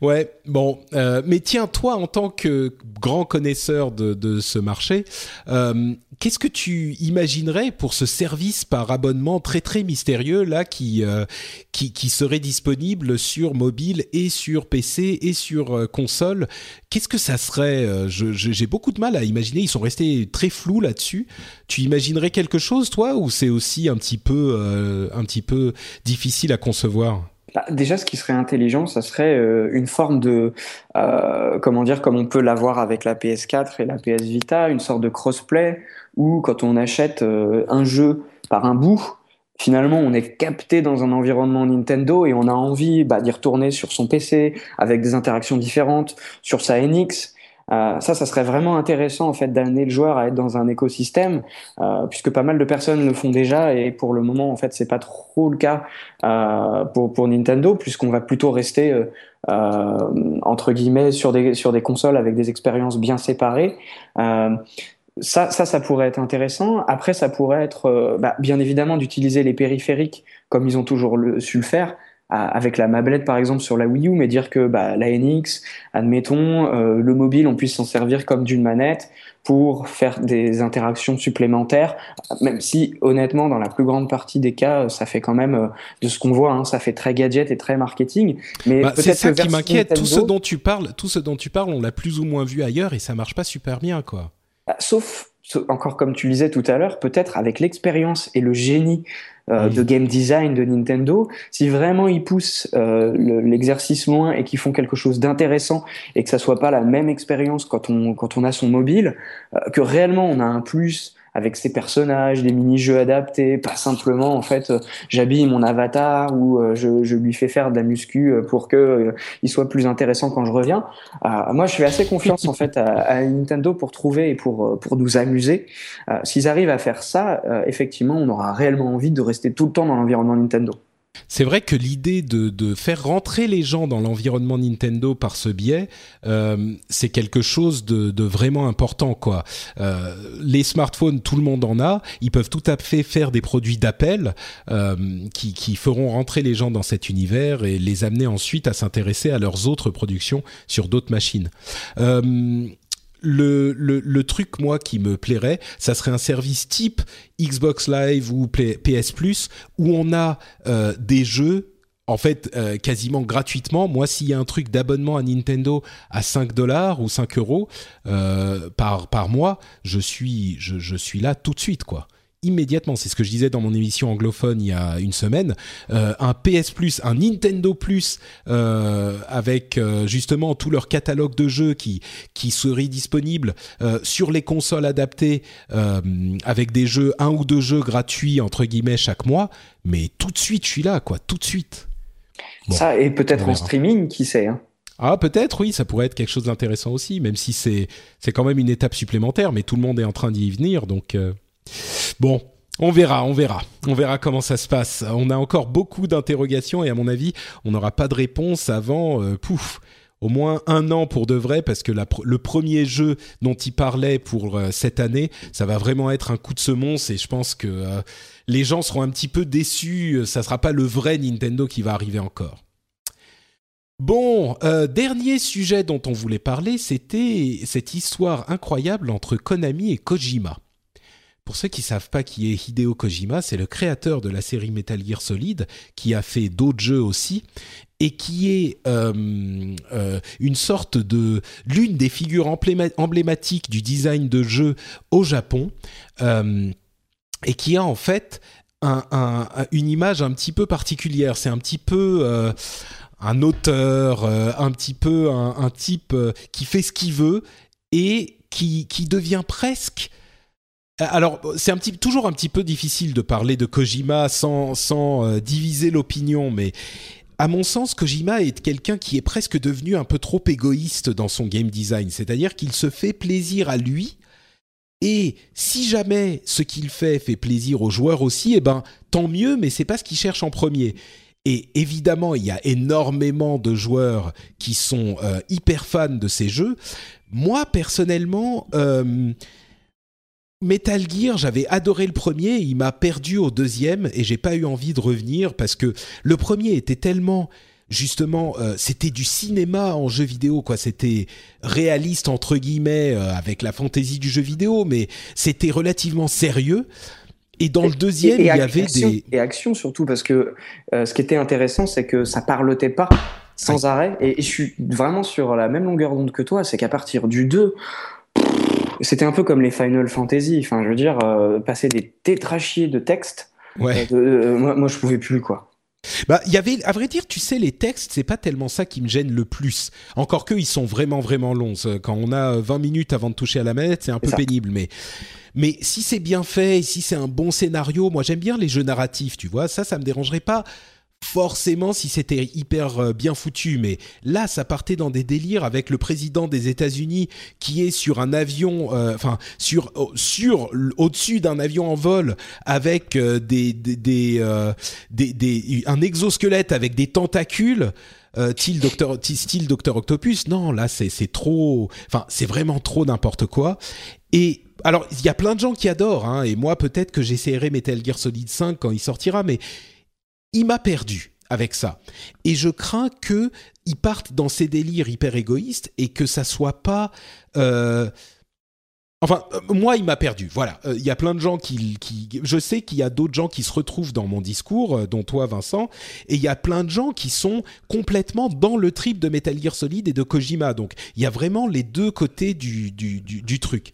Ouais, bon, euh, mais tiens, toi, en tant que grand connaisseur de, de ce marché, euh, qu'est-ce que tu imaginerais pour ce service par abonnement très très mystérieux là qui euh, qui, serait disponible sur mobile et sur PC et sur euh, console? Qu'est-ce que ça serait euh, J'ai beaucoup de mal à imaginer. Ils sont restés très flous là-dessus. Tu imaginerais quelque chose, toi, ou c'est aussi un petit peu un petit peu difficile à concevoir?
Bah, déjà, ce qui serait intelligent, ça serait euh, une forme de, euh, comment dire, comme on peut l'avoir avec la PS4 et la PS Vita, une sorte de crossplay où quand on achète euh, un jeu par un bout, finalement, on est capté dans un environnement Nintendo et on a envie bah, d'y retourner sur son PC avec des interactions différentes, sur sa NX. Euh, ça, ça serait vraiment intéressant en fait d'amener le joueur à être dans un écosystème, euh, puisque pas mal de personnes le font déjà et pour le moment en fait c'est pas trop le cas euh, pour pour Nintendo, puisqu'on va plutôt rester euh, entre guillemets sur des sur des consoles avec des expériences bien séparées. ça, ça, ça pourrait être intéressant. Après, ça pourrait être, bah, bien évidemment, d'utiliser les périphériques comme ils ont toujours le, su le faire, avec la mablette par exemple sur la Wii U, mais dire que bah, la NX, admettons, euh, le mobile, on puisse s'en servir comme d'une manette pour faire des interactions supplémentaires, même si honnêtement dans la plus grande partie des cas, ça fait quand même euh, de ce qu'on voit, hein, ça fait très gadget et très marketing.
Mais bah, c'est ça qui m'inquiète. Tout ce dont tu parles, tout ce dont tu parles, on l'a plus ou moins vu ailleurs et ça marche pas super bien, quoi.
Bah, sauf encore comme tu disais tout à l'heure, peut-être avec l'expérience et le génie euh, de game design de Nintendo, si vraiment ils poussent euh, l'exercice loin et qu'ils font quelque chose d'intéressant et que ça soit pas la même expérience quand on quand on a son mobile, euh, que réellement on a un plus avec ses personnages, des mini-jeux adaptés, pas simplement en fait euh, j'habille mon avatar ou euh, je, je, lui fais faire de la muscu euh, pour que il soit plus intéressant quand je reviens. moi, je fais assez confiance en fait à, à, Nintendo pour trouver et pour pour nous amuser. S'ils arrivent à faire ça, effectivement, on aura réellement envie de rester tout le temps dans l'environnement Nintendo.
C'est vrai que l'idée de, faire rentrer les gens dans l'environnement Nintendo par ce biais, euh, c'est quelque chose de, vraiment important. Quoi. Euh, les smartphones, tout le monde en a. Ils peuvent tout à fait faire des produits d'appel euh, qui, qui, feront rentrer les gens dans cet univers et les amener ensuite à s'intéresser à leurs autres productions sur d'autres machines le, le, truc, moi, qui me plairait, ça serait un service type Xbox Live ou PS Plus, où on a euh, des jeux en fait euh, quasiment gratuitement. Moi, s'il y a un truc d'abonnement à Nintendo à 5 dollars ou 5 euros euh, par, par mois, je suis, je, je, suis là tout de suite, quoi immédiatement. C'est ce que je disais dans mon émission anglophone il y a une semaine. Euh, un PS Plus, un Nintendo Plus euh, avec euh, justement tout leur catalogue de jeux qui qui serait disponible sur les consoles adaptées avec des jeux un ou deux jeux gratuits entre guillemets chaque mois. Mais tout de suite, je suis là, quoi. Tout de suite.
ça et peut-être en streaming, qui sait. Hein.
Ah peut-être oui, ça pourrait être quelque chose d'intéressant aussi, même si c'est c'est quand même une étape supplémentaire, mais tout le monde est en train d'y venir, donc Bon, on verra, on verra. On verra comment ça se passe. On a encore beaucoup d'interrogations et à mon avis, on n'aura pas de réponse avant, euh, pouf, au moins un an pour de vrai, parce que le premier jeu dont il parlait pour euh, cette année, ça va vraiment être un coup de semonce et je pense que euh, les gens seront un petit peu déçus. Ça sera pas le vrai Nintendo qui va arriver encore. Bon, dernier sujet dont on voulait parler, c'était cette histoire incroyable entre Konami et Kojima. Pour ceux qui savent pas qui est Hideo Kojima, c'est le créateur de la série Metal Gear Solid, qui a fait d'autres jeux aussi, et qui est euh, euh, une sorte de l'une des figures emblématiques du design de jeux au Japon, euh, et qui a en fait une image un petit peu particulière. C'est un petit peu un auteur, un petit peu un, type qui fait ce qu'il veut et qui, devient presque alors, c'est toujours un petit peu difficile de parler de Kojima sans, sans euh, diviser l'opinion, mais à mon sens, Kojima est quelqu'un qui est presque devenu un peu trop égoïste dans son game design. C'est-à-dire qu'il se fait plaisir à lui. Et si jamais ce qu'il fait fait plaisir aux joueurs aussi, eh ben tant mieux, mais c'est pas ce qu'il cherche en premier. Et évidemment, il y a énormément de joueurs qui sont euh, hyper fans de ces jeux. Moi, personnellement, Metal Gear, j'avais adoré le premier, il m'a perdu au deuxième et j'ai pas eu envie de revenir parce que le premier était tellement justement euh, c'était du cinéma en jeu vidéo quoi, c'était réaliste entre guillemets euh, avec la fantaisie du jeu vidéo mais c'était relativement sérieux. Et dans le deuxième, il y avait des
et action surtout parce que euh, ce qui était intéressant c'est que ça parlotait pas sans arrêt. Et, je suis vraiment sur la même longueur d'onde que toi, c'est qu'à partir du 2 c'était un peu comme les Final Fantasy. Enfin, je veux dire, euh, passer des tétrachiers de textes. Ouais. Euh, euh, moi, moi, je pouvais plus, quoi.
Bah, il y avait, à vrai dire, tu sais, les textes, c'est pas tellement ça qui me gêne le plus. Encore que ils sont vraiment, vraiment longs. Quand on a 20 minutes avant de toucher à la manette, c'est un peu pénible, mais. Mais si c'est bien fait, si c'est un bon scénario, moi j'aime bien les jeux narratifs, tu vois, ça, ça me dérangerait pas forcément si c'était hyper euh, bien foutu, mais là ça partait dans des délires avec le président des États-Unis qui est sur un avion, euh, enfin sur sur au-dessus d'un avion en vol avec euh, des des, des, un exosquelette avec des tentacules. style Docteur Docteur Octopus non là c'est c'est trop enfin c'est vraiment trop n'importe quoi et alors il y a plein de gens qui adorent hein, et moi peut-être que j'essaierai Metal Gear Solid 5 quand il sortira mais il m'a perdu avec ça. Et je crains que ils partent dans ces délires hyper égoïstes et que ça soit pas. Euh, enfin, euh, moi, il m'a perdu. Voilà. Euh, il y a plein de gens qui, je sais qu'il y a d'autres gens qui se retrouvent dans mon discours, dont toi, Vincent, et il y a plein de gens qui sont complètement dans le trip de Metal Gear Solid et de Kojima. Donc, il y a vraiment les deux côtés du, du truc.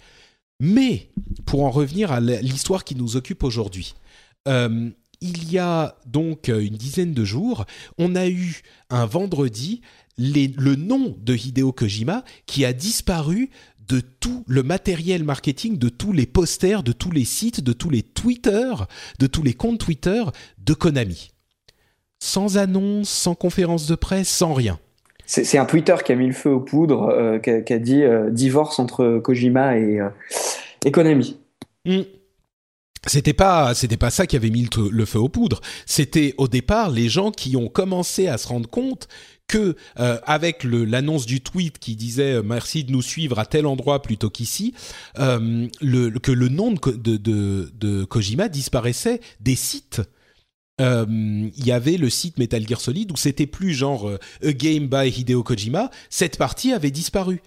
Mais pour en revenir à l'histoire qui nous occupe aujourd'hui il y a donc une dizaine de jours, on a eu un vendredi le nom de Hideo Kojima qui a disparu de tout le matériel marketing, de tous les posters, de tous les sites, de tous les Twitter, de tous les comptes Twitter de Konami. Sans annonce, sans conférence de presse, sans rien.
C'est un Twitter qui a mis le feu aux poudres, euh, qui, a, dit euh, divorce entre Kojima et, euh, Konami.
Hmm. C'était pas, c'était pas ça qui avait mis le feu aux poudres. C'était au départ les gens qui ont commencé à se rendre compte que euh, avec l'annonce du tweet qui disait euh, merci de nous suivre à tel endroit plutôt qu'ici, euh, que le nom de, de, Kojima disparaissait des sites. Il y avait le site Metal Gear Solid où c'était plus genre A Game by Hideo Kojima. Cette partie avait disparu.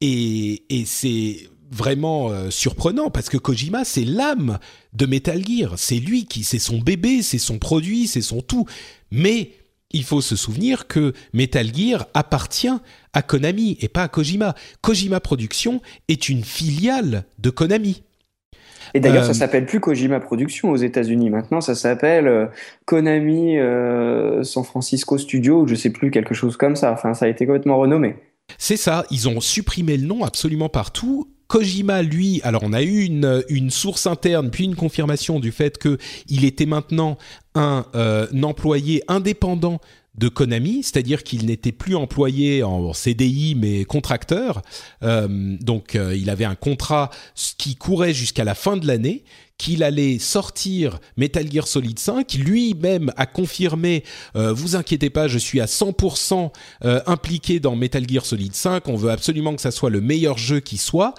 Et, et c'est vraiment surprenant parce que Kojima c'est l'âme de Metal Gear, c'est lui qui c'est son bébé, c'est son produit, c'est son tout. Mais il faut se souvenir que Metal Gear appartient à Konami et pas à Kojima. Kojima Productions est une filiale de Konami.
Et d'ailleurs, ça euh, s'appelle plus Kojima Productions aux États-Unis. Maintenant, ça s'appelle euh, Konami euh, San Francisco Studio, ou je sais plus quelque chose comme ça. Enfin, ça a été complètement renommé.
C'est ça. Ils ont supprimé le nom absolument partout. Kojima, lui, alors on a eu une, source interne, puis une confirmation du fait qu'il était maintenant un, euh, employé indépendant de Konami, c'est-à-dire qu'il n'était plus employé en CDI mais contracteur. Euh, donc euh, il avait un contrat qui courait jusqu'à la fin de l'année, qu'il allait sortir Metal Gear Solid 5. Lui-même a confirmé "Vous inquiétez pas, je suis à 100% impliqué dans Metal Gear Solid 5. On veut absolument que ça soit le meilleur jeu qui soit."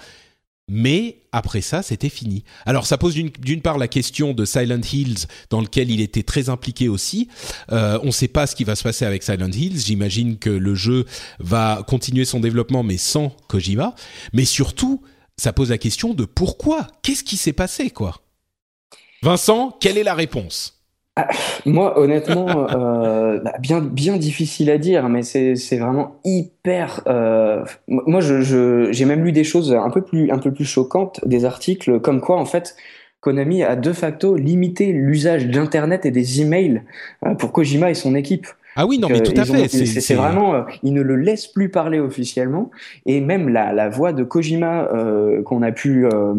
Mais après ça, c'était fini. Alors ça pose d'une part la question de Silent Hills, dans lequel il était très impliqué aussi. Euh, on ne sait pas ce qui va se passer avec Silent Hills. J'imagine que le jeu va continuer son développement, mais sans Kojima. Mais surtout, ça pose la question de pourquoi? Qu'est-ce qui s'est passé, quoi? Vincent, quelle est la réponse?
Ah, moi, honnêtement, euh, bah, bien, bien difficile à dire, mais c'est, vraiment hyper. Euh, moi, je, je, j'ai même lu des choses un peu plus, un peu plus choquantes, des articles comme quoi, en fait, Konami a de facto limité l'usage d'internet et des emails euh, pour Kojima et son équipe.
Ah oui, non, mais tout à fait.
C'est vraiment, euh, il ne le laisse plus parler officiellement, et même la, la voix de Kojima euh, qu'on a pu, euh,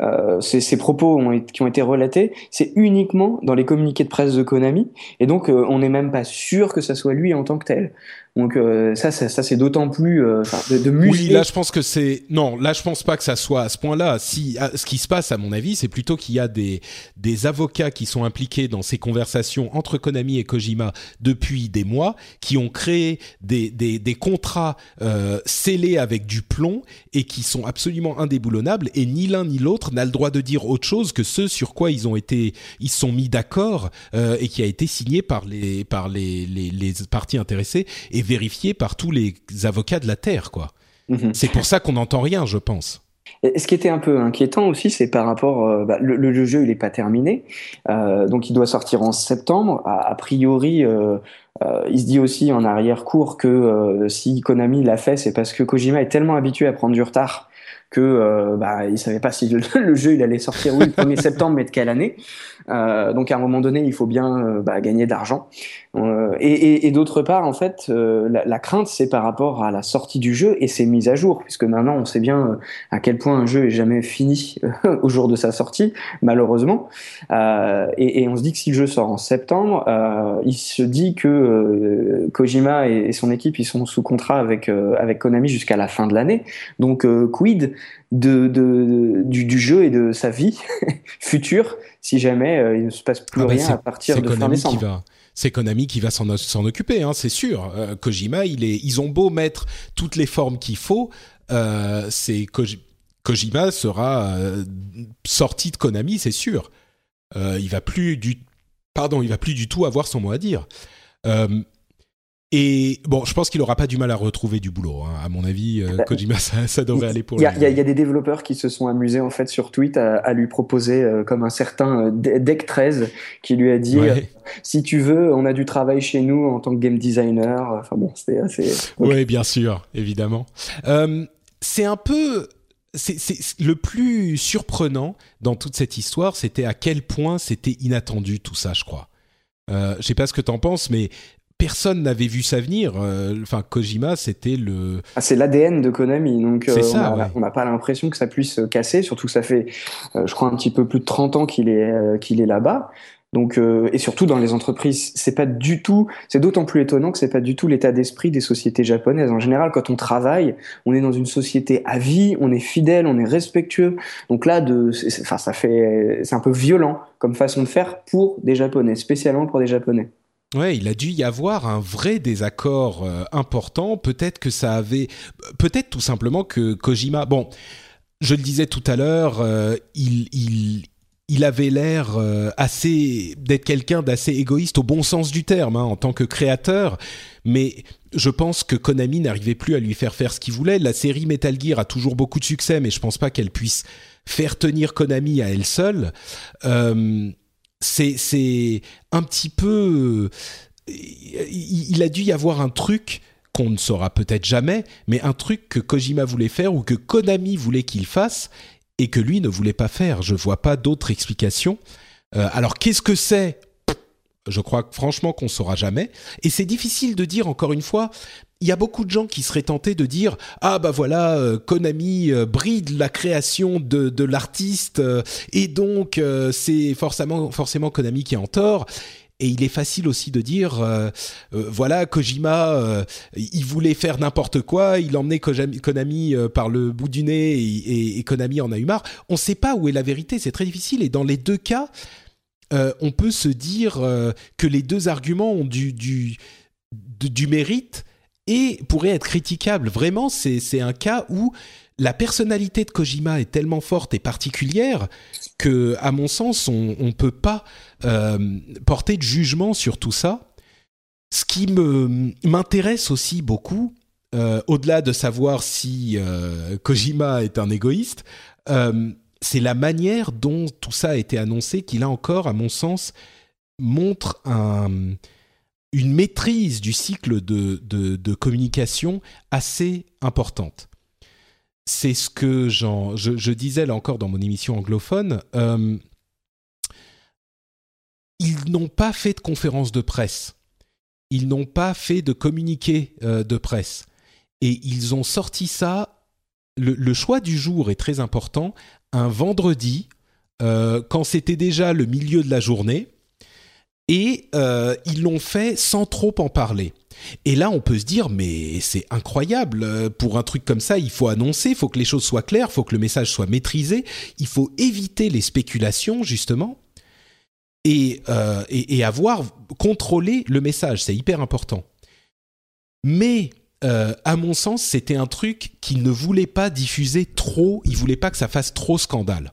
euh ces, propos ont, qui ont été relatés, c'est uniquement dans les communiqués de presse de Konami, et donc on n'est même pas sûr que ça soit lui en tant que tel. Donc euh, ça, ça, ça c'est d'autant plus euh, de, de
Oui, là je pense que c'est non, là je pense pas que ça soit à ce point-là. Si ce qui se passe à mon avis, c'est plutôt qu'il y a des des avocats qui sont impliqués dans ces conversations entre Konami et Kojima depuis des mois, qui ont créé des des, des contrats euh, scellés avec du plomb et qui sont absolument indéboulonnables et ni l'un ni l'autre n'a le droit de dire autre chose que ce sur quoi ils ont été ils sont mis d'accord et qui a été signé par les par les les, les parties intéressées et vérifié par tous les avocats de la Terre, quoi. Mhm. C'est pour ça qu'on n'entend rien, je pense.
Et ce qui était un peu inquiétant aussi, c'est par rapport, euh, bah, le, jeu il n'est pas terminé, euh, donc il doit sortir en septembre. A, priori, euh, il se dit aussi en arrière-cours que si Konami l'a fait, c'est parce que Kojima est tellement habitué à prendre du retard que bah, il savait pas si le, jeu il allait sortir oui le 1er septembre, mais de quelle année. Donc à un moment donné, il faut bien bah, gagner de l'argent. Euh, et, d'autre part, en fait, euh, la, crainte, c'est par rapport à la sortie du jeu et ses mises à jour, puisque maintenant, on sait bien euh, à quel point un jeu est jamais fini au jour de sa sortie, malheureusement. Et, on se dit que si le jeu sort en septembre, il se dit que Kojima et, son équipe, ils sont sous contrat avec Konami jusqu'à la fin de l'année. Donc, quid? De, de, du, du, jeu et de sa vie future si jamais il ne se passe plus ah bah, rien à partir de fin décembre
c'est Konami qui va s'en occuper, hein, c'est sûr. Euh, Kojima, il est, ils ont beau mettre toutes les formes qu'il faut, euh, c'est Kojima sera euh, sorti de Konami, c'est sûr. il va plus du, pardon, il va plus du tout avoir son mot à dire. Et bon, je pense qu'il aura pas du mal à retrouver du boulot. Hein. À mon avis, euh, bah, Kojima, ça, devrait aller pour
lui. Il y, a des développeurs qui se sont amusés en fait sur Twitter à, lui proposer, euh, comme un certain euh, Deck 13, qui lui a dit si tu veux, on a du travail chez nous en tant que game designer. Enfin bon, c'était assez.
Oui, bien sûr, évidemment. c'est un peu c'est, le plus surprenant dans toute cette histoire, c'était à quel point c'était inattendu tout ça, je crois. Euh, je sais pas ce que t'en penses, mais personne n'avait vu ça venir. Euh, enfin, Kojima, c'était le.
Ah, c'est l'ADN de Konami, donc euh, on n'a pas l'impression que ça puisse casser. Surtout que ça fait, euh, je crois, un petit peu plus de 30 ans qu'il est qu'il est là-bas. Donc et surtout dans les entreprises, c'est pas du tout, c'est d'autant plus étonnant que c'est pas du tout l'état d'esprit des sociétés japonaises. En général, quand on travaille, on est dans une société à vie, on est fidèle, on est respectueux. Donc là, de, enfin ça fait, c'est un peu violent comme façon de faire pour des Japonais, spécialement pour des Japonais.
Ouais, il a dû y avoir un vrai désaccord euh, important. Peut-être que ça avait, peut-être tout simplement que Kojima. Bon, je le disais tout à l'heure, euh, il, il, il avait l'air euh, assez d'être quelqu'un d'assez égoïste au bon sens du terme hein, en tant que créateur. Mais je pense que Konami n'arrivait plus à lui faire faire ce qu'il voulait. La série Metal Gear a toujours beaucoup de succès, mais je pense pas qu'elle puisse faire tenir Konami à elle seule. Euh, c'est un petit peu il, a dû y avoir un truc qu'on ne saura peut-être jamais, mais un truc que Kojima voulait faire ou que Konami voulait qu'il fasse et que lui ne voulait pas faire. Je vois pas d'autre explication. Euh, alors qu'est-ce que c'est Je crois franchement qu'on saura jamais. Et c'est difficile de dire encore une fois. Il y a beaucoup de gens qui seraient tentés de dire ah bah voilà euh, Konami euh, bride la création de, de l'artiste et donc c'est forcément forcément Konami qui est en tort et il est facile aussi de dire, euh, euh, voilà, Kojima, euh, il voulait faire n'importe quoi, il emmenait Konami par le bout du nez et, Konami en a eu marre. On ne sait pas où est la vérité, c'est très difficile. Et dans les deux cas, on peut se dire que les deux arguments ont du, mérite et pourraient être critiquables. Vraiment, c'est un cas où la personnalité de Kojima est tellement forte et particulière que, à mon sens, on ne peut pas euh, porter de jugement sur tout ça. Ce qui m'intéresse aussi beaucoup, euh, au-delà de savoir si euh, Kojima est un égoïste, c'est la manière dont tout ça a été annoncé qui, là encore, à mon sens, montre une maîtrise du cycle de communication assez importante c'est ce que je, disais là encore dans mon émission anglophone. Euh, ils n'ont pas fait de conférence de presse. Ils n'ont pas fait de communiqué euh, de presse. Et ils ont sorti ça. Le, choix du jour est très important. Un vendredi, euh, quand c'était déjà le milieu de la journée. Et ils l'ont fait sans trop en parler. Et là, on peut se dire, mais c'est incroyable. Euh, pour un truc comme ça, il faut annoncer, il faut que les choses soient claires, il faut que le message soit maîtrisé, il faut éviter les spéculations, justement, et, euh, avoir contrôlé le message. C'est hyper important. Mais, euh, à mon sens, c'était un truc qu'il ne voulait pas diffuser trop, il voulait pas que ça fasse trop scandale.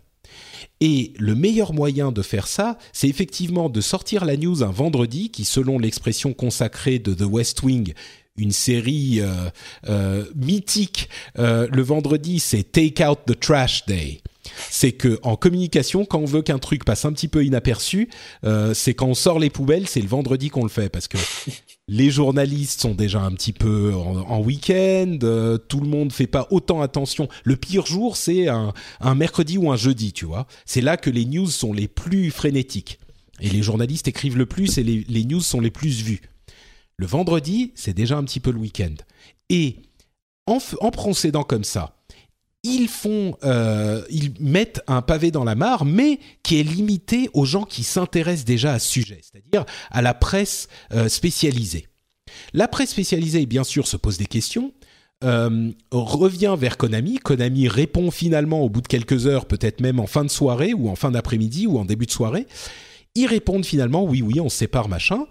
Et le meilleur moyen de faire ça, c'est effectivement de sortir la news un vendredi, qui selon l'expression consacrée de The West Wing, une série euh, euh, mythique, le vendredi c'est Take Out the Trash Day c'est que en communication, quand on veut qu'un truc passe un petit peu inaperçu, euh, c'est quand on sort les poubelles, c'est le vendredi qu'on le fait parce que les journalistes sont déjà un petit peu en, week-end, euh, tout le monde fait pas autant attention. Le pire jour, c'est un, mercredi ou un jeudi, tu vois. C'est là que les news sont les plus frénétiques et les journalistes écrivent le plus et les, news sont les plus vues. Le vendredi, c'est déjà un petit peu le week-end. Et en, en procédant comme ça, ils font, euh, ils mettent un pavé dans la mare, mais qui est limité aux gens qui s'intéressent déjà à ce sujet, c'est-à-dire à la presse euh, spécialisée. La presse spécialisée, bien sûr, se pose des questions. Euh, revient vers Konami. Konami répond finalement au bout de quelques heures, peut-être même en fin de soirée ou en fin d'après-midi ou en début de soirée. Ils répondent finalement oui, oui, on sépare, machin.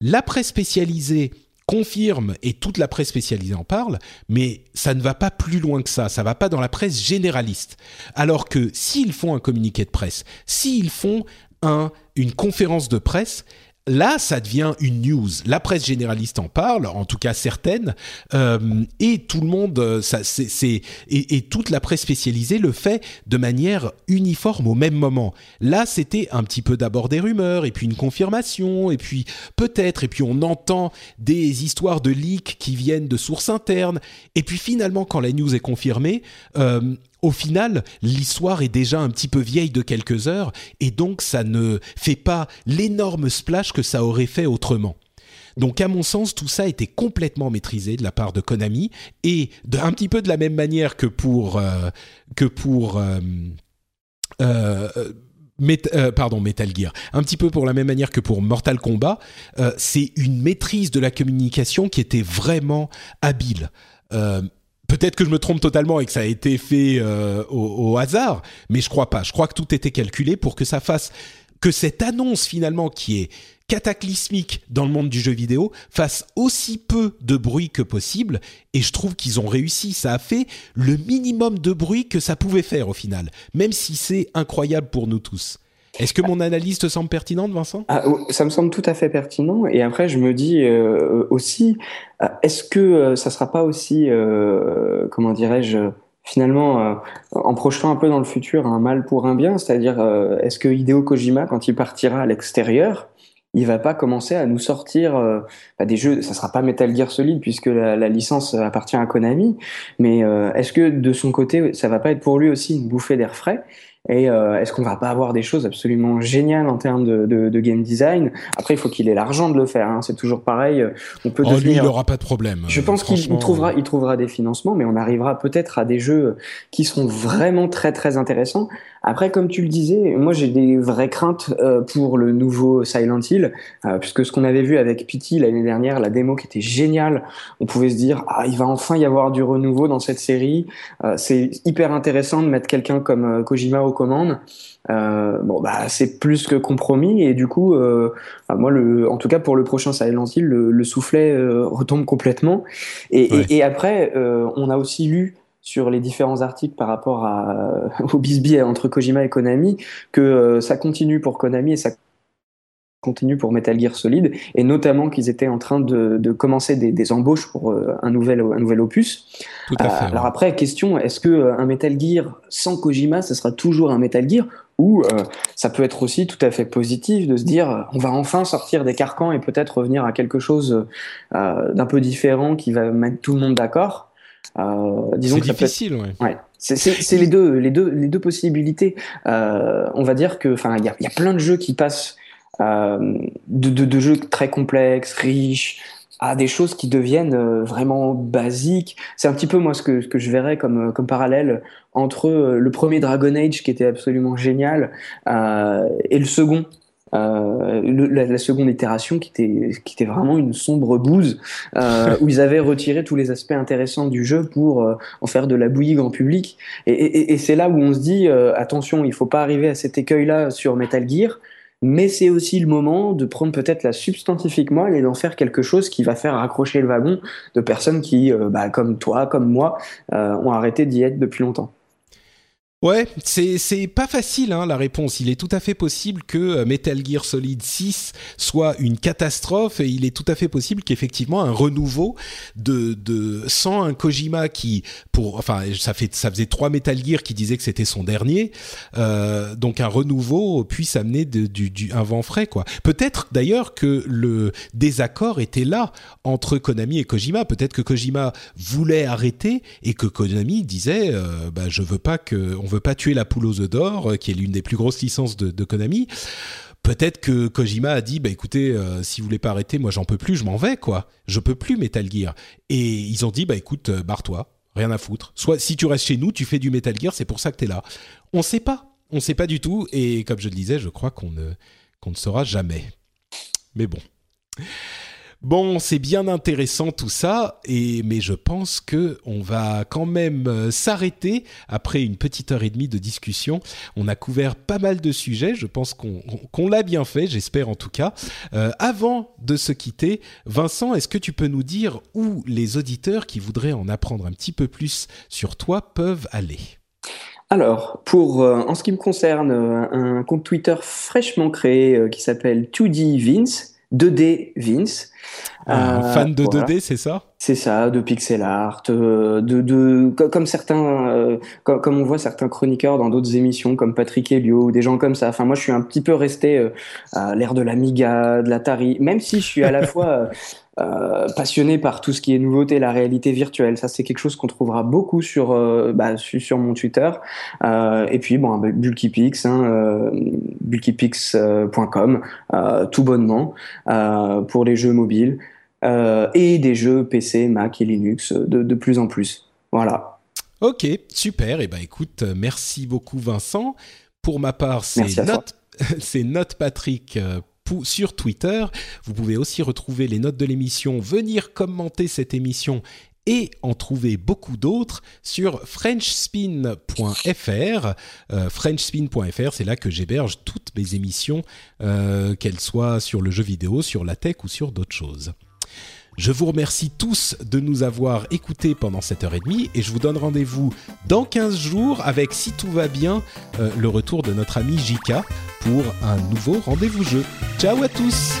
La presse spécialisée confirme et toute la presse spécialisée en parle, mais ça ne va pas plus loin que ça, ça va pas dans la presse généraliste. Alors que s'ils font un communiqué de presse, s'ils font un, une conférence de presse, là, ça devient une news. La presse généraliste en parle, en tout cas certaines, euh, et tout le monde, euh, ça, c'est, et, toute la presse spécialisée le fait de manière uniforme au même moment. Là, c'était un petit peu d'abord des rumeurs, et puis une confirmation, et puis peut-être, et puis on entend des histoires de leaks qui viennent de sources internes, et puis finalement, quand la news est confirmée, euh, au final, l'histoire est déjà un petit peu vieille de quelques heures et donc ça ne fait pas l'énorme splash que ça aurait fait autrement. Donc à mon sens, tout ça était complètement maîtrisé de la part de Konami et un petit peu de la même manière que pour euh, que pour euh, euh, pardon, Metal Gear. Un petit peu pour la même manière que pour Mortal Kombat, c'est une maîtrise de la communication qui était vraiment habile. Peut-être que je me trompe totalement et que ça a été fait au, au, hasard, mais je crois pas. Je crois que tout était calculé pour que ça fasse que cette annonce finalement qui est cataclysmique dans le monde du jeu vidéo fasse aussi peu de bruit que possible. Et je trouve qu'ils ont réussi. Ça a fait le minimum de bruit que ça pouvait faire au final. Même si c'est incroyable pour nous tous est-ce que mon analyse te semble pertinente, Vincent?
Ah, Ça me semble tout à fait pertinent. Et après, je me dis euh, aussi, euh, est-ce que euh, ça sera pas aussi, comment dirais-je, finalement, en projetant un peu dans le futur, un mal pour un bien C'est-à-dire, est-ce que Hideo Kojima, quand il partira à l'extérieur, il va pas commencer à nous sortir bah, des jeux. Ça sera pas Metal Gear Solid puisque la, licence appartient à Konami. Mais est-ce que de son côté, ça va pas être pour lui aussi une bouffée d'air frais? Et euh, est-ce qu'on va pas avoir des choses absolument géniales en termes de, de, de game design? Après, il faut qu'il ait l'argent de le faire. Hein. C'est toujours pareil.
On peut oh, devenir... lui, il aura pas de problème.
Je pense qu'il trouvera, il trouvera des financements, mais on arrivera peut-être à des jeux qui sont vraiment très très intéressants. Après, comme tu le disais, moi j'ai des vraies craintes euh, pour le nouveau Silent Hill, euh, puisque ce qu'on avait vu avec Pity l'année dernière, la démo qui était géniale, on pouvait se dire ah il va enfin y avoir du renouveau dans cette série. Euh, c'est hyper intéressant de mettre quelqu'un comme Kojima aux commandes. Euh, bon bah c'est plus que compromis et du coup euh, moi le en tout cas pour le prochain Silent Hill le, le soufflet euh, retombe complètement et, et, et après on a aussi lu sur les différents articles par rapport à, au bisbee entre Kojima et Konami que ça continue pour Konami et ça continue pour Metal Gear Solid, et notamment qu'ils étaient en train de, de commencer des, des, embauches pour un, nouvel, un nouvel opus.
Tout à fait,
Alors après, question, est-ce que un Metal Gear sans Kojima, ce sera toujours un Metal Gear? Ou euh, ça peut être aussi tout à fait positif de se dire on va enfin sortir des carcans et peut-être revenir à quelque chose euh, d'un peu différent qui va mettre tout le monde d'accord?
Euh, disons c'est difficile,
ouais. ouais. C'est les deux, les deux, les deux possibilités. Euh, on va dire que, enfin, il y a, y a, plein de jeux qui passent euh, de, de, de, jeux très complexes, riches, à des choses qui deviennent vraiment basiques. C'est un petit peu moi ce que, ce que je verrais comme, comme parallèle entre le premier Dragon Age qui était absolument génial euh, et le second. Euh, la, seconde itération qui était, vraiment une sombre bouse euh, où ils avaient retiré tous les aspects intéressants du jeu pour euh, en faire de la bouillie grand public et, c'est là où on se dit attention il faut pas arriver à cet écueil là sur Metal Gear mais c'est aussi le moment de prendre peut-être la substantifique moelle et d'en faire quelque chose qui va faire raccrocher le wagon de personnes qui, bah, comme toi, comme moi, ont arrêté d'y être depuis longtemps.
Ouais, c'est pas facile hein, la réponse. Il est tout à fait possible que euh, Metal Gear Solid 6 soit une catastrophe et il est tout à fait possible qu'effectivement un renouveau de de sans un Kojima qui pour enfin ça fait ça faisait trois Metal Gear qui disaient que c'était son dernier euh, donc un renouveau puisse amener de, du, du un vent frais quoi. Peut-être d'ailleurs que le désaccord était là entre Konami et Kojima. Peut-être que Kojima voulait arrêter et que Konami disait euh, bah je veux pas que on veut pas tuer la poule aux œufs d'or, euh, qui est l'une des plus grosses licences de, Konami. Peut-être que Kojima a dit, bah écoutez, euh, si vous voulez pas arrêter, moi j'en peux plus, je m'en vais quoi. Je peux plus Metal Gear. Et ils ont dit, bah écoute, euh, barre-toi, rien à foutre. Soit si tu restes chez nous, tu fais du Metal Gear, c'est pour ça que tu es là. On sait pas, on sait pas du tout. Et comme je le disais, je crois qu'on ne qu'on ne saura jamais. Mais bon. Bon, c'est bien intéressant tout ça, et mais je pense que on va quand même euh, s'arrêter après une petite heure et demie de discussion. On a couvert pas mal de sujets. Je pense qu'on l'a bien fait, j'espère en tout cas. Euh, avant de se quitter, Vincent, est-ce que tu peux nous dire où les auditeurs qui voudraient en apprendre un petit peu plus sur toi peuvent aller?
Alors, pour euh, en ce qui me concerne, un compte Twitter fraîchement créé qui s'appelle 2D Vince, 2D Vince.
Un euh, fan de 2D, c'est ça?
C'est ça, de pixel art, euh, de, de comme certains, euh, comme, on voit certains chroniqueurs dans d'autres émissions, comme Patrick Helio ou des gens comme ça. Enfin, moi, je suis un petit peu resté à l'ère de l'Amiga, de l'Atari, même si je suis à la fois euh, passionnés par tout ce qui est nouveauté, la réalité virtuelle. Ça, c'est quelque chose qu'on trouvera beaucoup sur euh, bah, sur mon Twitter. Euh, et puis bon, bah, Bulkypix, hein, euh, bulkypix.com, tout bonnement pour les jeux mobiles et des jeux PC, Mac et Linux de, de plus en plus. Voilà.
Ok, super. Et eh ben écoute, merci beaucoup Vincent. Pour ma part, c'est Note, c'est Note Patrick sur Twitter. Vous pouvez aussi retrouver les notes de l'émission, venir commenter cette émission et en trouver beaucoup d'autres sur frenchspin.fr. Euh, frenchspin.fr, c'est là que j'héberge toutes mes émissions, euh, qu'elles soient sur le jeu vidéo, sur la tech ou sur d'autres choses. Je vous remercie tous de nous avoir écoutés pendant cette heure et demie et je vous donne rendez-vous dans 15 jours avec, si tout va bien, euh, le retour de notre ami Jika pour un nouveau rendez-vous jeu. Ciao à tous